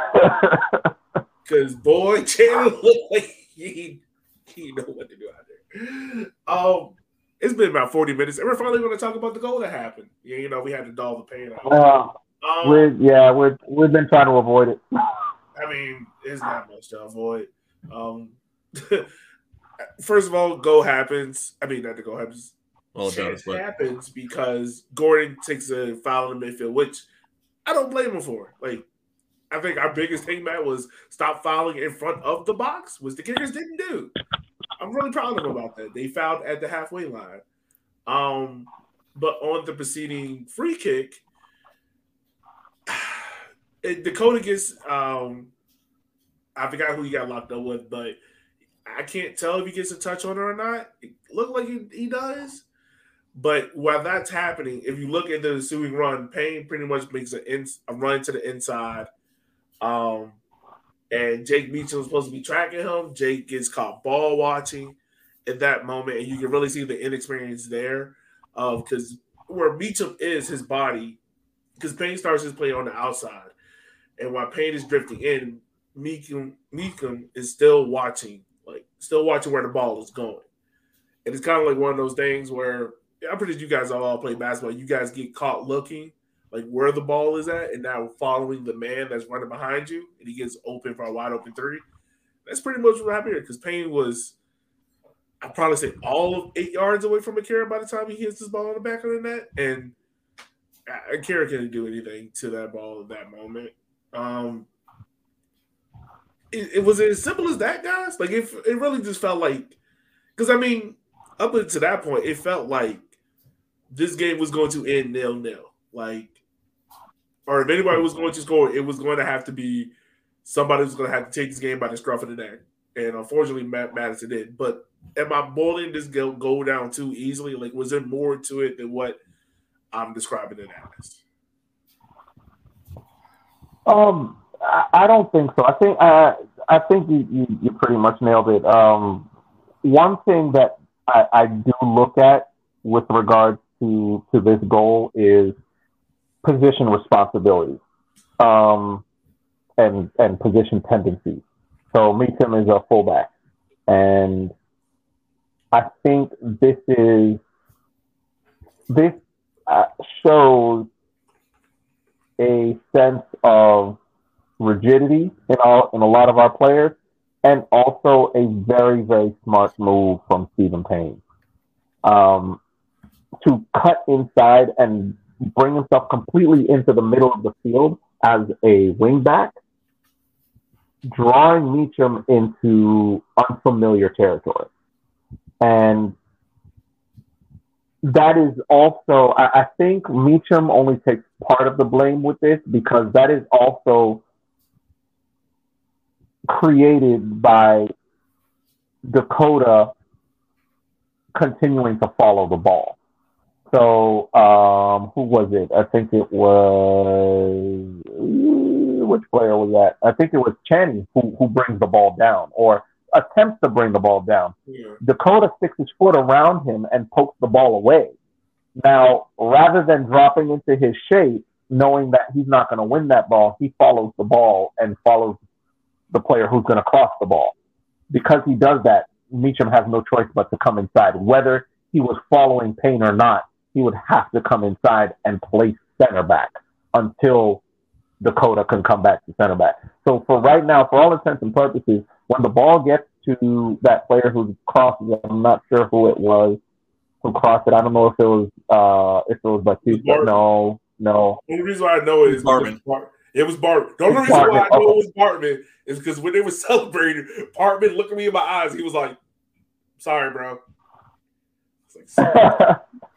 Because boy, *laughs* Chandler he he know what to do out there. Um, it's been about forty minutes, and we're finally going to talk about the goal that happened. Yeah, you know, we had to doll the pain out. Uh, um, we're, yeah, we're we've been trying to avoid it. I mean, it's not much to avoid. Um, *laughs* first of all, goal happens. I mean, not the goal happens. Well, does, but... happens because Gordon takes a foul in the midfield, which I don't blame him for. Like, I think our biggest thing, Matt, was stop fouling in front of the box, which the kickers didn't do. I'm really proud of them about that. They fouled at the halfway line. Um, but on the preceding free kick, *sighs* it, Dakota gets um, I forgot who he got locked up with, but I can't tell if he gets a touch on her or not. It looked like he, he does. But while that's happening, if you look at the ensuing run, Payne pretty much makes a, in, a run to the inside. Um, and Jake Meacham was supposed to be tracking him. Jake gets caught ball watching at that moment, and you can really see the inexperience there. Because where Meacham is, his body, because Payne starts his play on the outside. And while Payne is drifting in, Meacham, Meacham is still watching, like still watching where the ball is going. And it's kind of like one of those things where I'm pretty sure you guys all play basketball. You guys get caught looking like where the ball is at, and now following the man that's running behind you, and he gets open for a wide open three. That's pretty much what happened here because Payne was, I'd probably say, all of eight yards away from Akira by the time he hits this ball in the back of the net, and Akira couldn't do anything to that ball at that moment. Um, it, it was as simple as that, guys. Like it, it really just felt like, because I mean, up until that point, it felt like this game was going to end nil nil. Like, or if anybody was going to score, it was going to have to be somebody was going to have to take this game by the scruff of the neck. And unfortunately, Matt Madison did. But am I boiling this go, go down too easily? Like, was there more to it than what I'm describing it as? Um, I don't think so. I think uh, I think you, you, you pretty much nailed it. Um, one thing that I, I do look at with regards to to this goal is position responsibilities um, and and position tendencies. So Meacham is a fullback, and I think this is this uh, shows a sense of rigidity in all in a lot of our players, and also a very very smart move from Stephen Payne um, to cut inside and bring himself completely into the middle of the field as a wingback, drawing Meacham into unfamiliar territory, and that is also, I, I think Meacham only takes part of the blame with this because that is also created by Dakota continuing to follow the ball. So, um, who was it? I think it was which player was that? I think it was Channing who who brings the ball down or attempts to bring the ball down. Yeah. Dakota sticks his foot around him and pokes the ball away. Now, rather than dropping into his shape, knowing that he's not going to win that ball, he follows the ball and follows the player who's going to cross the ball. Because he does that, Meacham has no choice but to come inside. Whether he was following Payne or not, he would have to come inside and play center back until Dakota can come back to center back. So for right now, for all intents and purposes, when the ball gets to that player who crosses, I'm not sure who it was. who crossed it. I don't know if it was uh if it was Batista. Barton. No, no. The only reason why I know it is Bartman. because It was Bartman. The only It's reason why I know okay. it was Bartman is because when they were *laughs* celebrating, Bartman looked at me in my eyes. He was like, "Sorry, bro." It's like, *laughs*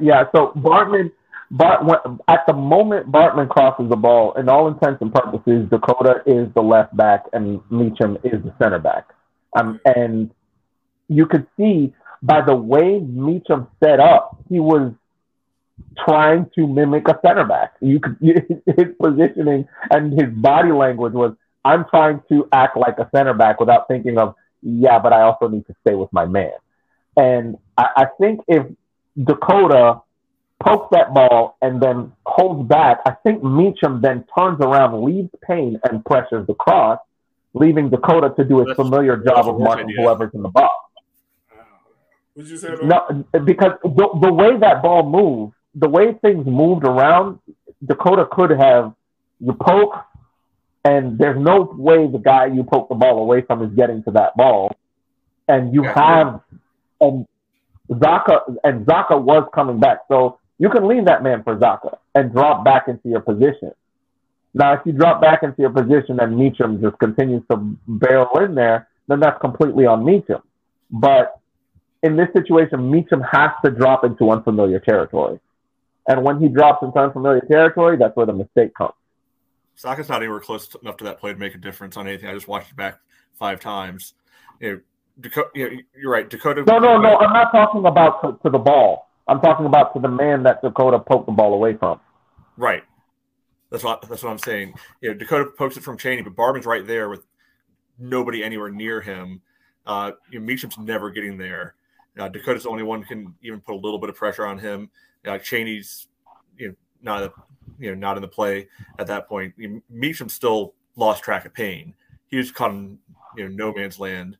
yeah, so Bartman, Bart, at the moment Bartman crosses the ball, in all intents and purposes, Dakota is the left back and Meacham is the center back. Um, and you could see by the way Meacham set up, he was trying to mimic a center back. You could *laughs* his positioning and his body language was, "I'm trying to act like a center back without thinking of, yeah, but I also need to stay with my man." And I, I think if Dakota pokes that ball and then holds back, I think Meacham then turns around, leaves Payne, and pressures the cross, leaving Dakota to do his That's- familiar job of marking whoever's in the box. What did you say? About No, because the, the way that ball moved, the way things moved around, Dakota could have you poke, and there's no way the guy you poke the ball away from is getting to that ball, and you Yeah. have and Zaka and Zaka was coming back, so you can lean that man for Zaka and drop back into your position. Now, if you drop back into your position and Meacham just continues to barrel in there, then that's completely on Meacham. But in this situation, Meacham has to drop into unfamiliar territory. And when he drops into unfamiliar territory, that's where the mistake comes. Saka's not anywhere close enough to that play to make a difference on anything. I just watched it back five times. Dakota, you're right. Dakota. No, no, no. I'm not talking about to, to the ball. I'm talking about to the man that Dakota poked the ball away from. Right. That's what that's what I'm saying. You know, Dakota pokes it from Cheney, but Barman's right there with nobody anywhere near him. Uh, you know, Meacham's never getting there. Uh, Dakota's the only one who can even put a little bit of pressure on him. Uh, Cheney's, you know, not a, you know not in the play at that point. You know, Meacham still lost track of Payne. He was caught in you know no man's land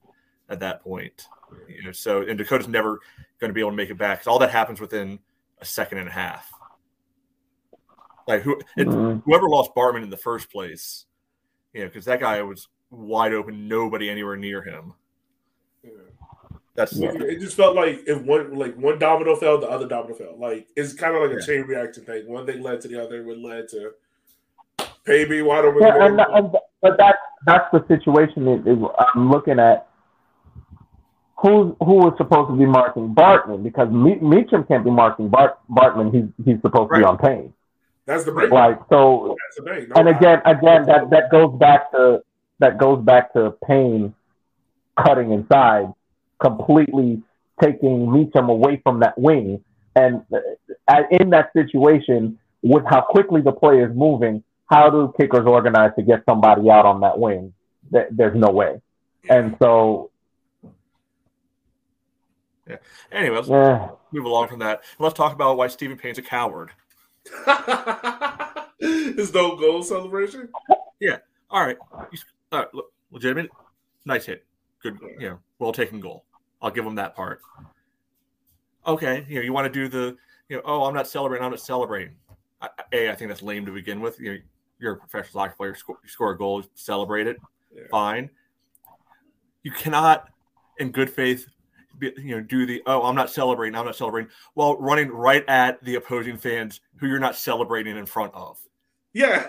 at that point. You know, so and Dakota's never going to be able to make it back because all that happens within a second and a half. Like who it, Mhm. whoever lost Bartman in the first place, you know, because that guy was wide open, nobody anywhere near him. Yeah. That's Yeah. It just felt like if one like one domino fell, the other domino fell. Like it's kind of like a chain reaction thing. One thing led to the other, what led to pay me wide open. Yeah, and, and but that that's the situation. That is, I'm looking at who who was supposed to be marking Bartman because Me- Meacham can't be marking Bart Bartman. He's he's supposed to be on pain. That's the break. Like so. No, and again, again, that that goes back to that goes back to pain cutting inside, completely taking Meacham away from that wing, and uh, in that situation, with how quickly the play is moving, how do kickers organize to get somebody out on that wing? There's no way, and so anyway. Let's eh, move along from that. Let's talk about why Stephen Payne's a coward. *laughs* His no goal celebration. Yeah. All right, He's- all right, look, legitimate, nice hit, good, you know, well taken goal. I'll give him that part. Okay, you know, you want to do the, you know, oh, I'm not celebrating, I'm not celebrating. I, a, I think that's lame to begin with. You know, you're a professional soccer player, score, you score a goal, celebrate it, Yeah. fine. You cannot, in good faith, be, you know, do the oh, I'm not celebrating, I'm not celebrating, while running right at the opposing fans who you're not celebrating in front of. Yeah.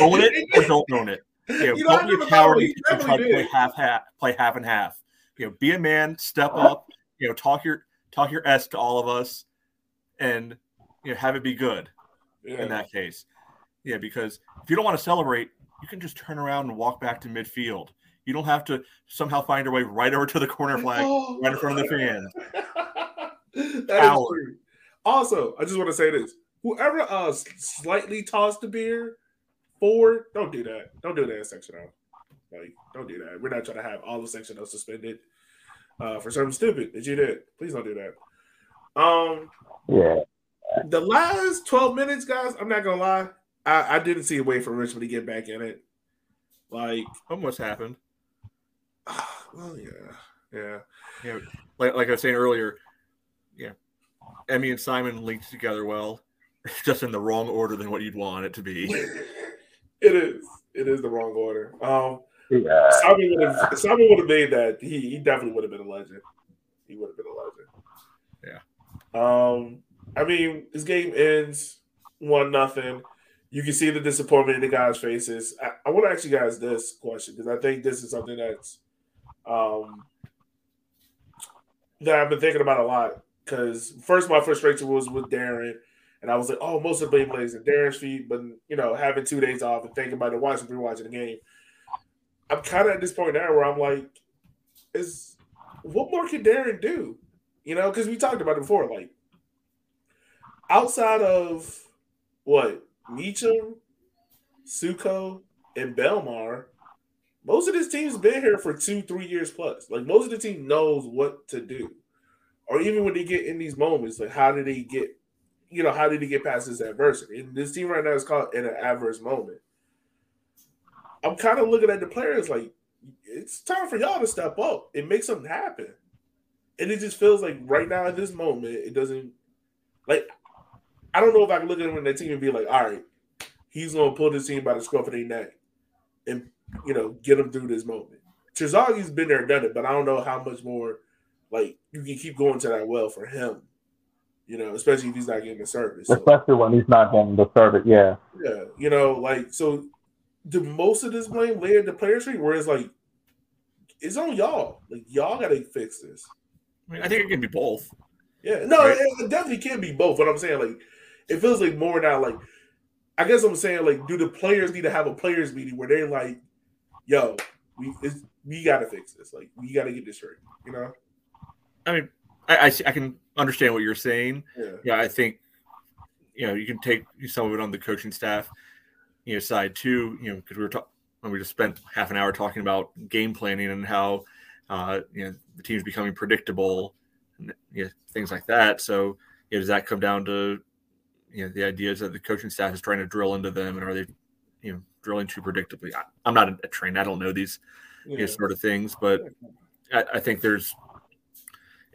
Own it or don't own it. *laughs* You know, You know, don't be a coward and try to play half half, play half and half. You know, be a man, step up. You know, talk your talk your s to all of us, and you know, have it be good Yeah. in that case. Yeah, because if you don't want to celebrate, you can just turn around and walk back to midfield. You don't have to somehow find your way right over to the corner flag, Oh. *laughs* right in front of the fans. *laughs* that is Coward. true. Also, I just want to say this: whoever uh slightly tossed the beer forward, don't do that. Don't do that in section O. Like, don't do that. We're not trying to have all of section O suspended uh, for something stupid that you did. Please don't do that. Um, yeah, the last twelve minutes, guys. I'm not gonna lie. I, I didn't see a way for Richmond to get back in it. Like, Almost happened. *sighs* well, yeah, yeah. You know, like like I was saying earlier, yeah, Emmy and Simon linked together well, *laughs* just in the wrong order than what you'd want it to be. *laughs* it is. It is the wrong order. Um, yeah. Simon would have. Simon would have made that. He, he definitely would have been a legend. He would have been a legend. Yeah. Um, I mean, this game ends one nothing. You can see the disappointment in the guys' faces. I, I want to ask you guys this question because I think this is something that's um, that I've been thinking about a lot. Because first, my frustration was with Darren, and I was like, "Oh, most of the blame lays at Darren's feet." But you know, having two days off and thinking about it, watching, rewatching the game, I'm kind of at this point now where I'm like, "Is what more can Darren do?" You know, because we talked about it before. Like outside of what Meacham, Suko, and Belmar, most of this team's been here for two, three years plus. Like most of the team knows what to do. Or even when they get in these moments, like how did they get, you know, how did they get past this adversity? And this team right now is caught in an adverse moment. I'm kind of looking at the players like it's time for y'all to step up and make something happen. And it just feels like right now at this moment, it doesn't like I don't know if I can look at him in that team and be like, all right, he's gonna pull this team by the scruff of their neck and you know get them through this moment. Terzaghi's been there, done it, but I don't know how much more like you can keep going to that well for him. You know, especially if he's not getting the service. So, especially when he's not getting the service, yeah. Yeah, you know, like so. Do most of this blame lay at the player street, where it's like it's on y'all. Like y'all got to fix this. I mean, I think it can be both. Yeah, no, right? it, it definitely can be both. What I'm saying, like, it feels like more now. Like, I guess I'm saying, like, do the players need to have a players meeting where they're like, "Yo, we we got to fix this. Like, we got to get this straight." You know. I mean, I, I, I can understand what you're saying. Yeah. yeah, I think you know you can take some of it on the coaching staff, you know, side too. You know, because we were talking we just spent half an hour talking about game planning and how uh, you know the team's becoming predictable, and you know, things like that. So, you know, does that come down to you know the ideas that the coaching staff is trying to drill into them, and are they you know drilling too predictably? I, am not a, trained; I don't know these yeah. you know, sort of things, but I, I think there's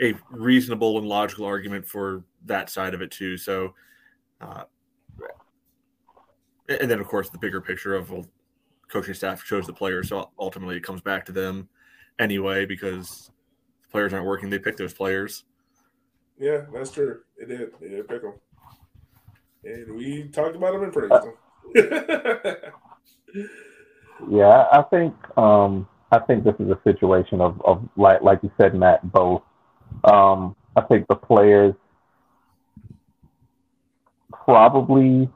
a reasonable and logical argument for that side of it too. So, uh, and then of course the bigger picture of well, coaching staff chose the players, so ultimately it comes back to them anyway because the players aren't working. They pick those players. Yeah, that's true. It did. They did pick them, and we talked about them in praise. *laughs* Uh, yeah, I think um, I think this is a situation of, of like like you said, Matt. Both. Um, I think the players probably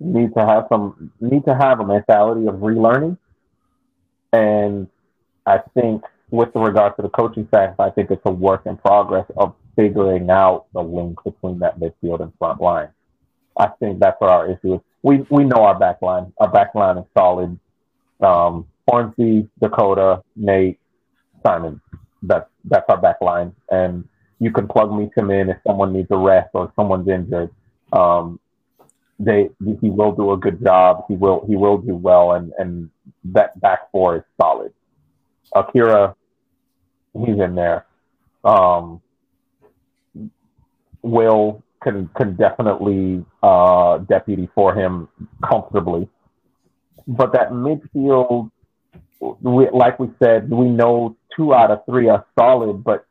need to have some need to have a mentality of relearning. And I think with regard to the coaching staff, I think it's a work in progress of figuring out the link between that midfield and front line. I think that's what our issue is. We we know our back line. Our back line is solid. Um, Dakota, Nate, Simon. That's that's our back line. And you can plug me some in if someone needs a rest or someone's injured. Um, they he will do a good job. He will he will do well, and and that back four is solid. Akira, he's in there. Um, Will can can definitely uh, deputy for him comfortably, but that midfield, we, like we said, we know two out of three are solid, but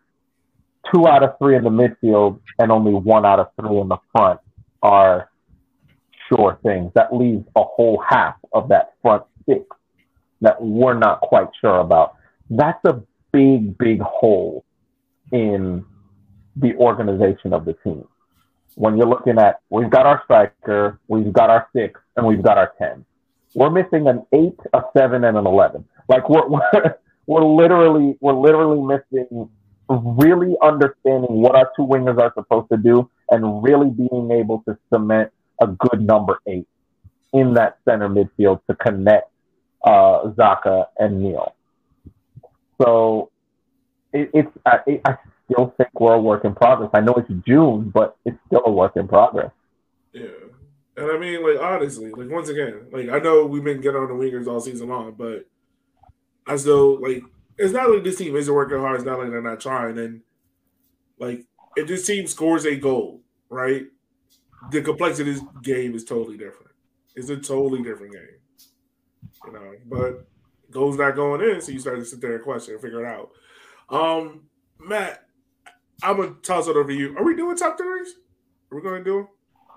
two out of three in the midfield and only one out of three in the front are sure things. That leaves a whole half of that front six that we're not quite sure about. That's a big, big hole in the organization of the team. When you're looking at, we've got our striker, we've got our six, and we've got our 10. We're missing an eight, a seven, and an 11. Like we're, *laughs* we're, we're literally, we're literally missing really understanding what our two wingers are supposed to do and really being able to cement a good number eight in that center midfield to connect uh, Zaka and Neil. So it, it's I, it, I still think we're a work in progress. I know it's June, but it's still a work in progress. Yeah. And I mean, like honestly, like once again, like I know we've been getting on the wingers all season long, but I still like it's not like this team isn't working hard. It's not like they're not trying. And like if this team scores a goal, right? the complexity of this game is totally different. It's a totally different game. You know, but goals not going in, so you start to sit there and question and figure it out. Um, Matt, I'm gonna toss it over to you. Are we doing top threes? Are we gonna do them?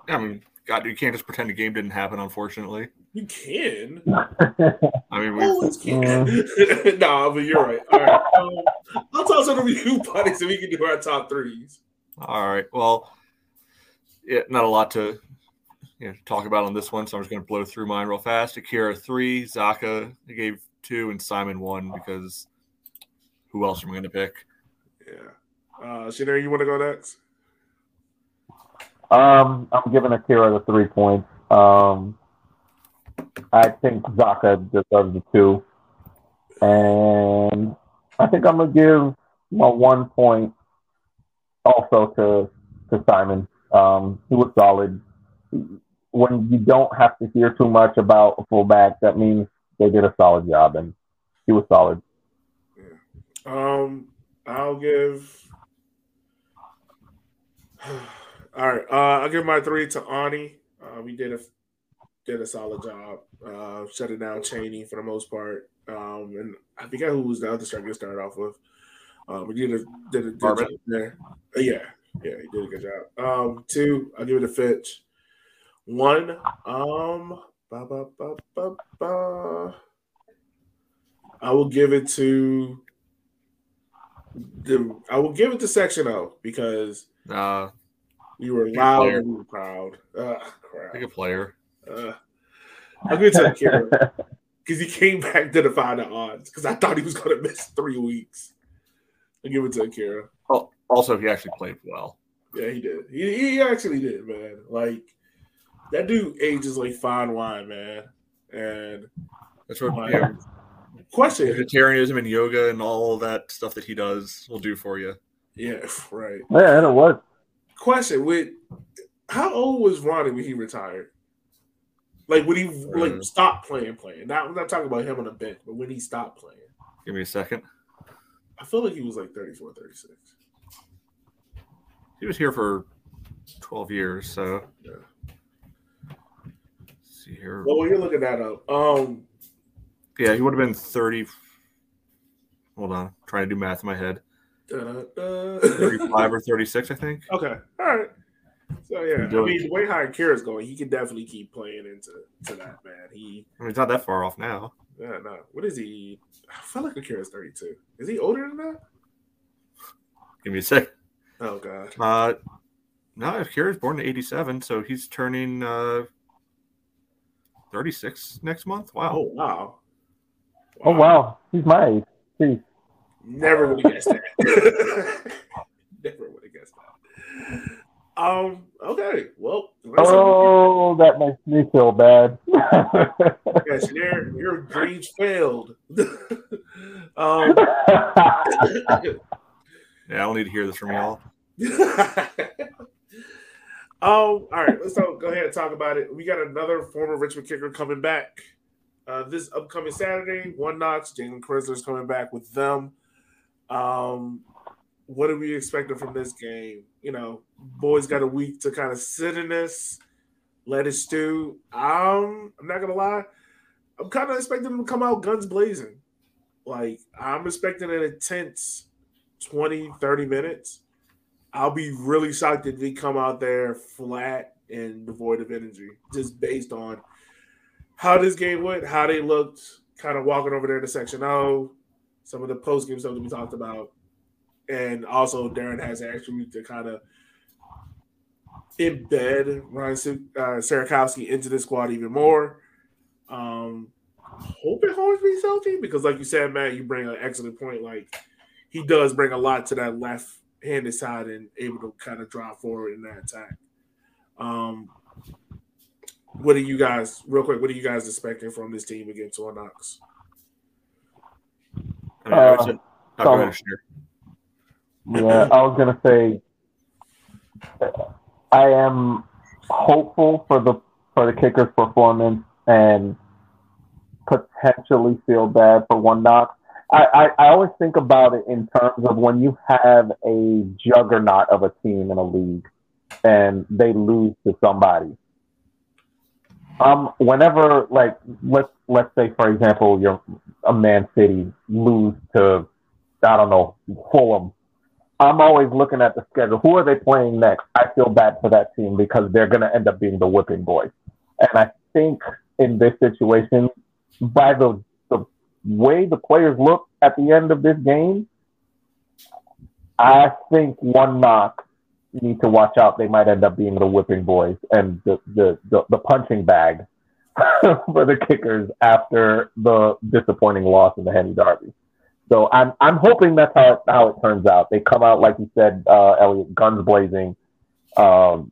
I mean, God, you can't just pretend the game didn't happen. Unfortunately, You can. *laughs* I mean, we Always *laughs* can. *laughs* nah, but you're right. All right. Um, I'll toss it over to you, buddy, so we can do our top threes. All right. Well, yeah, not a lot to you know, talk about on this one, so I'm just going to blow through mine real fast. Akira three, Zaka I gave two, and Simon one because who else am I going to pick? Yeah. Uh Shanir, you want to go next? Um, I'm giving Akira the three points. Um, I think Zaka deserves the two, and I think I'm gonna give my one point also to to Simon. Um, he was solid. When you don't have to hear too much about a fullback, that means they did a solid job, and he was solid. Um, I'll give. *sighs* All right, uh, I'll give my three to Ani. Uh, we did a did a solid job, uh, shutting down Cheney for the most part. Um, and I forget who was the other striker to start off with. Um, we did a did a good job there. Uh, yeah, yeah, he did a good job. Um, two, I'll give it a Fitch. One, um, ba, ba, ba, ba, ba. I will give it to the. I will give it to Section O because Uh, we were loud and we were proud. Uh, crap. pick a player. Uh, I'll give it to Akira because he came back to defy the odds because I thought he was going to miss three weeks. I'll give it to Akira. Oh, also, he actually played well. Yeah, he did. He, he actually did, man. Like that dude ages like fine wine, man. And That's what you know, question, vegetarianism and yoga and all that stuff that he does will do for you. Yeah, *laughs* right. Yeah, and it was. Question: With how old was Ronnie when he retired? Like when he like Uh, stopped playing, playing. Not I'm not talking about him on the bench, but when he stopped playing. Give me a second. I feel like he was like 34, 36. He was here for 12 years, so. Yeah. Let's see here. Well, when you're looking that up, um, Yeah, he would have been 30. Hold on. trying to do math in my head. Da-da-da. 35 or 36, I think. okay, all right. So yeah, I Enjoy. mean, the way Kira's going, he can definitely keep playing into to that man. He, I mean, he's not that far off now. yeah, no. What is he? I feel like Akira's 32. Is he older than that? Give me a sec. Oh god. Uh, no, if Kira's born in 87, so he's turning uh, 36 next month. Wow. Oh wow. Oh wow, he's my age. Jeez. Never would have guessed that. *laughs* Never would have guessed that. Um. Okay. Well. Oh, that makes me feel bad. *laughs* Yes, your your dreams failed. *laughs* um. Yeah, I don't need to hear this from y'all. oh, all right. Let's go, go ahead and talk about it. We got another former Richmond kicker coming back uh, this upcoming Saturday. One Knox, Jalen is coming back with them. Um, what are we expecting from this game? You know, boys got a week to kind of sit in this, let it stew. Um, I'm not gonna lie, I'm kind of expecting them to come out guns blazing. Like I'm expecting an intense 20, 30 minutes. I'll be really shocked if they come out there flat and devoid of energy, just based on how this game went, how they looked, kind of walking over there to section O, some of the post game stuff that we talked about, and also Darren has actually to kind of embed Ryan uh, Sierakowski into the squad even more. Um, hoping Hornsby's healthy because, like you said, Matt, you bring an excellent point. Like he does bring a lot to that left-handed side and able to kind of drive forward in that attack. Um, what are you guys, real quick? What are you guys expecting from this team against Or Knox? I mean, Uh, oh, so- yeah, I was gonna say I am hopeful for the for the kicker's performance and potentially feel bad for one knock. I, I, I always think about it in terms of when you have a juggernaut of a team in a league and they lose to somebody. Um, whenever like let's let's say for example you're a Man City lose to I don't know Fulham I'm always looking at the schedule. Who are they playing next? I feel bad for that team because they're going to end up being the whipping boys. And I think in this situation, by the the way the players look at the end of this game, I think one knock need to watch out. They might end up being the whipping boys and the the the, the punching bag *laughs* for the kickers after the disappointing loss in the Henny Derby. So I'm I'm hoping that's how it, how it turns out. They come out like you said, uh, Elliot, guns blazing, um,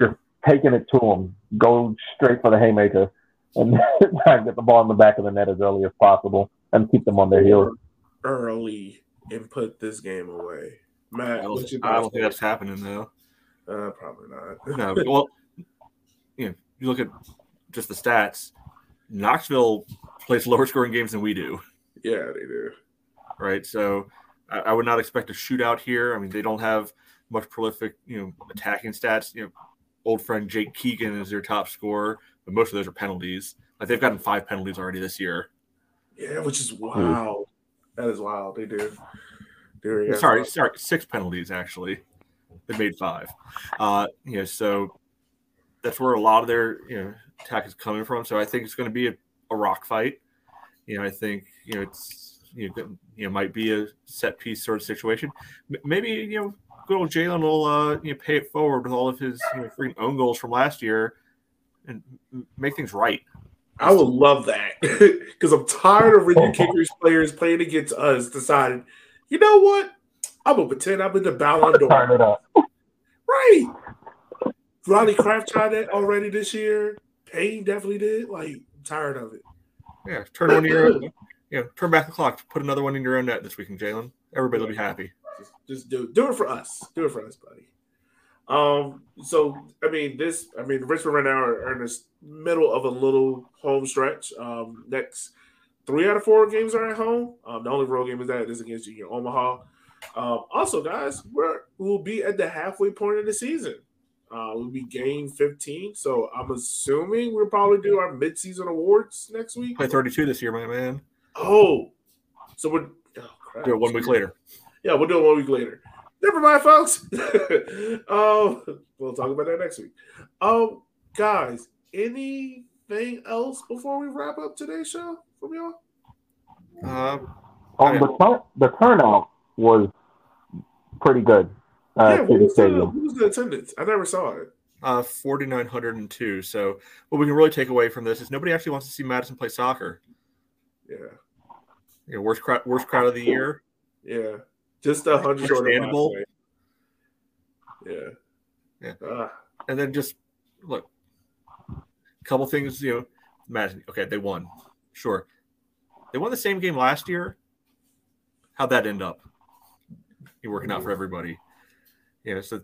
just taking it to them, go straight for the haymaker, and *laughs* try and get the ball in the back of the net as early as possible and keep them on their heels. Early and put this game away. Matt, I don't, what's your I don't think that's happening though. Uh, probably not. *laughs* No, well, you know, you look at just the stats. Knoxville plays lower scoring games than we do, yeah, they do. right? So I, I would not expect a shootout here. I mean, they don't have much prolific, you know, attacking stats. You know, old friend Jake Keegan is their top scorer, but most of those are penalties. Like they've gotten five penalties already this year. Yeah, which is wild. That is wild. They do. They yeah, sorry, sorry, six penalties actually. They made five. Uh, you know, so that's where a lot of their you know attack is coming from. So I think it's going to be a, a rock fight. You know, I think you know it's you know, you know might be a set piece sort of situation. M- Maybe you know good old Jalen will uh, you know pay it forward with all of his you know, freaking own goals from last year and make things right. I would love that *laughs* because I'm tired of *laughs* Virginia Kickers players playing against us. Decided, you know what? I'm gonna pretend I'm in the Ballon Turn d'Or. it up. Right. Ronnie Kraft tried that already this year. Payne definitely did. Like, I'm tired of it. Yeah, turn one of your own, you know turn back the clock, put another one in your own net this weekend, Jalen. Everybody will be happy. Just, just do do it for us. Do it for us, buddy. Um. So I mean, this. I mean, Richmond right now are, are in the middle of a little home stretch. Um. Next three out of four games are at home. Um. The only road game is that is against Union Omaha. Um. Also, guys, we're we'll be at the halfway point of the season. Uh, we'll be game 15. So I'm assuming we'll probably do our midseason awards next week. Play 32 this year, my man. Oh, so we're oh, crap. Do it one week later. Yeah, we'll do it one week later. Never mind, folks. *laughs* um, we'll talk about that next week. Um, guys, anything else before we wrap up today's show from y'all? Uh, Um, the, turn, the turnout was pretty good. Uh, yeah, what was, the, Stadium. what was the attendance? I never saw it. uh, 4,902. So, what we can really take away from this is nobody actually wants to see Madison play soccer. Yeah, You know, worst crowd, worst crowd of the year. yeah, just a hundred short Understandable. Yeah, Yeah. Ah, And then just look, a couple things, you know, Madison. Okay, they won. Sure. They won the same game last year. How'd that end up? You're working out for everybody. Yeah, so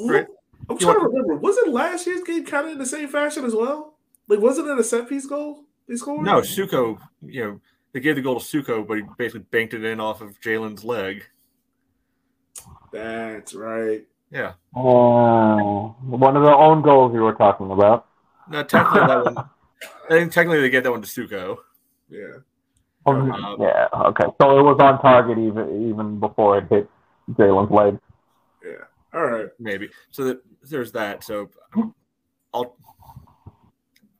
Right. I'm trying to remember. Wasn't last year's game kind of in the same fashion as well? Like, wasn't it a set piece goal they scored? no, Suko, you know, they gave the goal to Suko, but he basically banked it in off of Jalen's leg. That's right. Yeah. Oh, one of the own goals you were talking about. No, technically that one. I think technically they get that one to Suko. Yeah. Um, Uh, yeah, okay. So it was on target even even before it hit Jalen's leg. Yeah. All right. maybe. So that, there's that. So I'll.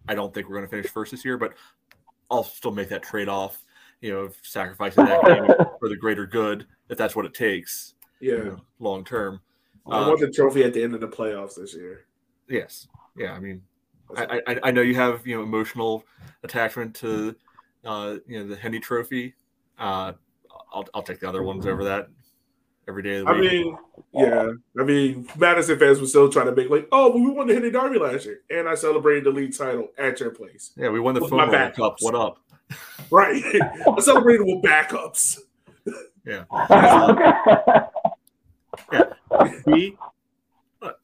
I don't think we're going to finish first this year, but I'll still make that trade off. You know, of sacrificing that game *laughs* for the greater good, if that's what it takes. Yeah. You know, long term. I Uh, want the trophy at the end of the playoffs this year. Yes. Yeah. I mean, I, I I know you have you know emotional attachment to uh, you know the Hendy Trophy. Uh, I'll I'll take the other ones over that every day of the I mean, yeah. I mean, Madison fans were still trying to make like, oh, but we won the Henry Derby last year, and I celebrated the league title at your place. yeah, we won the with phone my Cup. backups. What up? Right. *laughs* I celebrated with backups. Yeah. *laughs* look,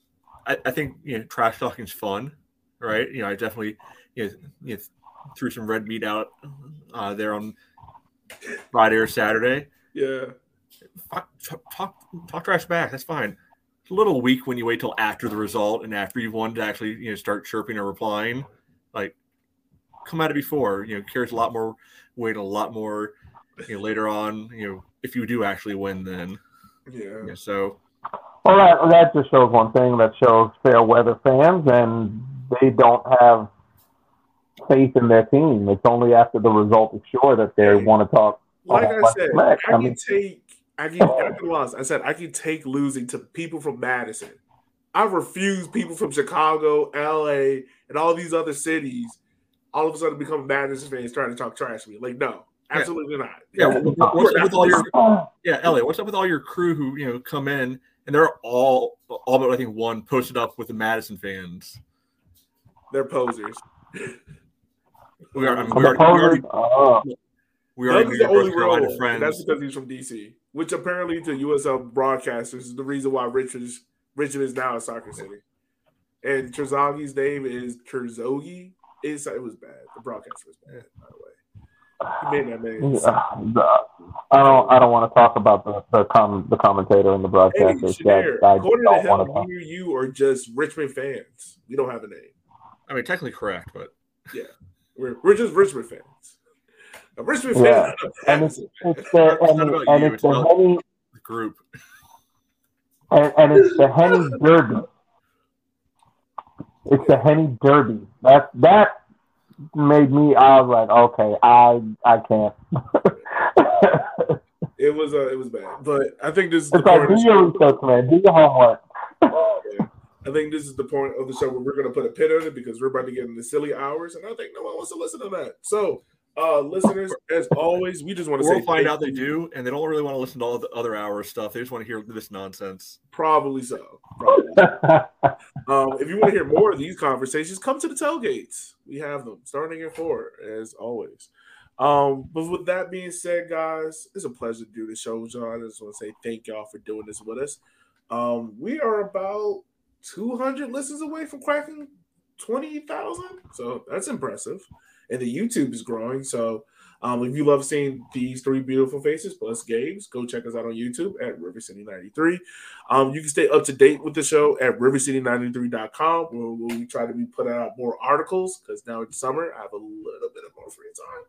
I, I think you know trash talking is fun, right? You know, I definitely you know, you know threw some red meat out uh, there on Friday or Saturday. Yeah. Talk, talk talk trash back. That's fine. It's a little weak when you wait till after the result and after you've won to actually you know start chirping or replying. Like, come at it before. You know, carries a lot more weight, a lot more you know, later on, you know, if you do actually win, then Yeah. yeah. So Well, that, that just shows one thing. That shows fair weather fans, and they don't have faith in their team. It's only after the result is sure that they want to talk. Like I said, I I can mean- take. I can. I can lost. I said I can take losing to people from Madison. I refuse people from Chicago, L.A., and all these other cities. All of a sudden, become Madison fans trying to talk trash to me. Like, no, absolutely not. yeah, what- what- what's up with all your yeah, Elliot? What's up with all your crew who you know come in and they're all all but I think one posted up with the Madison fans. They're posers. *laughs* We are. I mean, the we already, we already, opponent, oh, we already Doug's knew the only North role, friends. that's because he's from DC. Which apparently to USL broadcasters is the reason why Richmond is, Richmond is now a soccer city. And Trezogi's name is Terzaghi. It's, it was bad. The broadcast was bad, by the way. He made that man. yeah, I don't. I don't want to talk about the the, com, the commentator and the Hey, broadcasters. Shanair, That I according don't to want him, to talk. me you are just Richmond fans. We don't have a name. I mean, technically correct, but yeah, We're, we're just Richmond fans. A Richmond. Yeah. is And it's, it's the *laughs* It's and, not it- about and you, it's it's the about- Henny the group. and, and it's the Henny Derby. It's the Henny Derby. That that made me. I was like, okay, I I can't. *laughs* It was uh, it was bad, but I think this is the it's like do your research, man. Do your homework. I think this is the point of the show where we're going to put a pin on it because we're about to get into silly hours, and I think no one wants to listen to that. So, uh, listeners, as always, we just want to say We'll find thank out they do, and they don't really want to listen to all the other hour stuff. They just want to hear this nonsense. Probably so. Probably. um, if you want to hear more of these conversations, come to the tailgates. We have them starting at four, as always. Um, but with that being said, guys, it's a pleasure to do the show, John. I just want to say thank y'all for doing this with us. Um, we are about 200 listens away from cracking 20,000. So that's impressive. And the YouTube is growing. So um, if you love seeing these three beautiful faces plus Gabe's, go check us out on YouTube at River City 93. Um, you can stay up to date with the show at rivercity93.com where, we try to be putting out more articles because now it's summer. I have a little bit of more free time.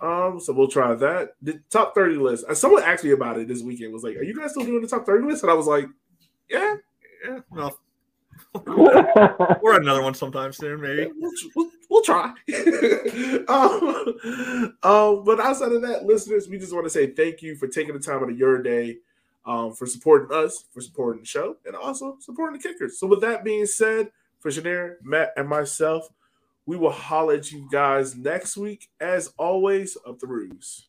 Um, so we'll try that. The top 30 list. uh, Someone asked me about it this weekend. Was like, Are you guys still doing the top 30 list? And I was like, Yeah, Yeah, well, at another one sometime soon, maybe. we'll, we'll, we'll try. *laughs* um, um, but outside of that, listeners, we just want to say thank you for taking the time out of your day um, for supporting us, for supporting the show, and also supporting the kickers. So, with that being said, for Shanair, Matt, and myself, we will holler at you guys next week. As always, up the ruse.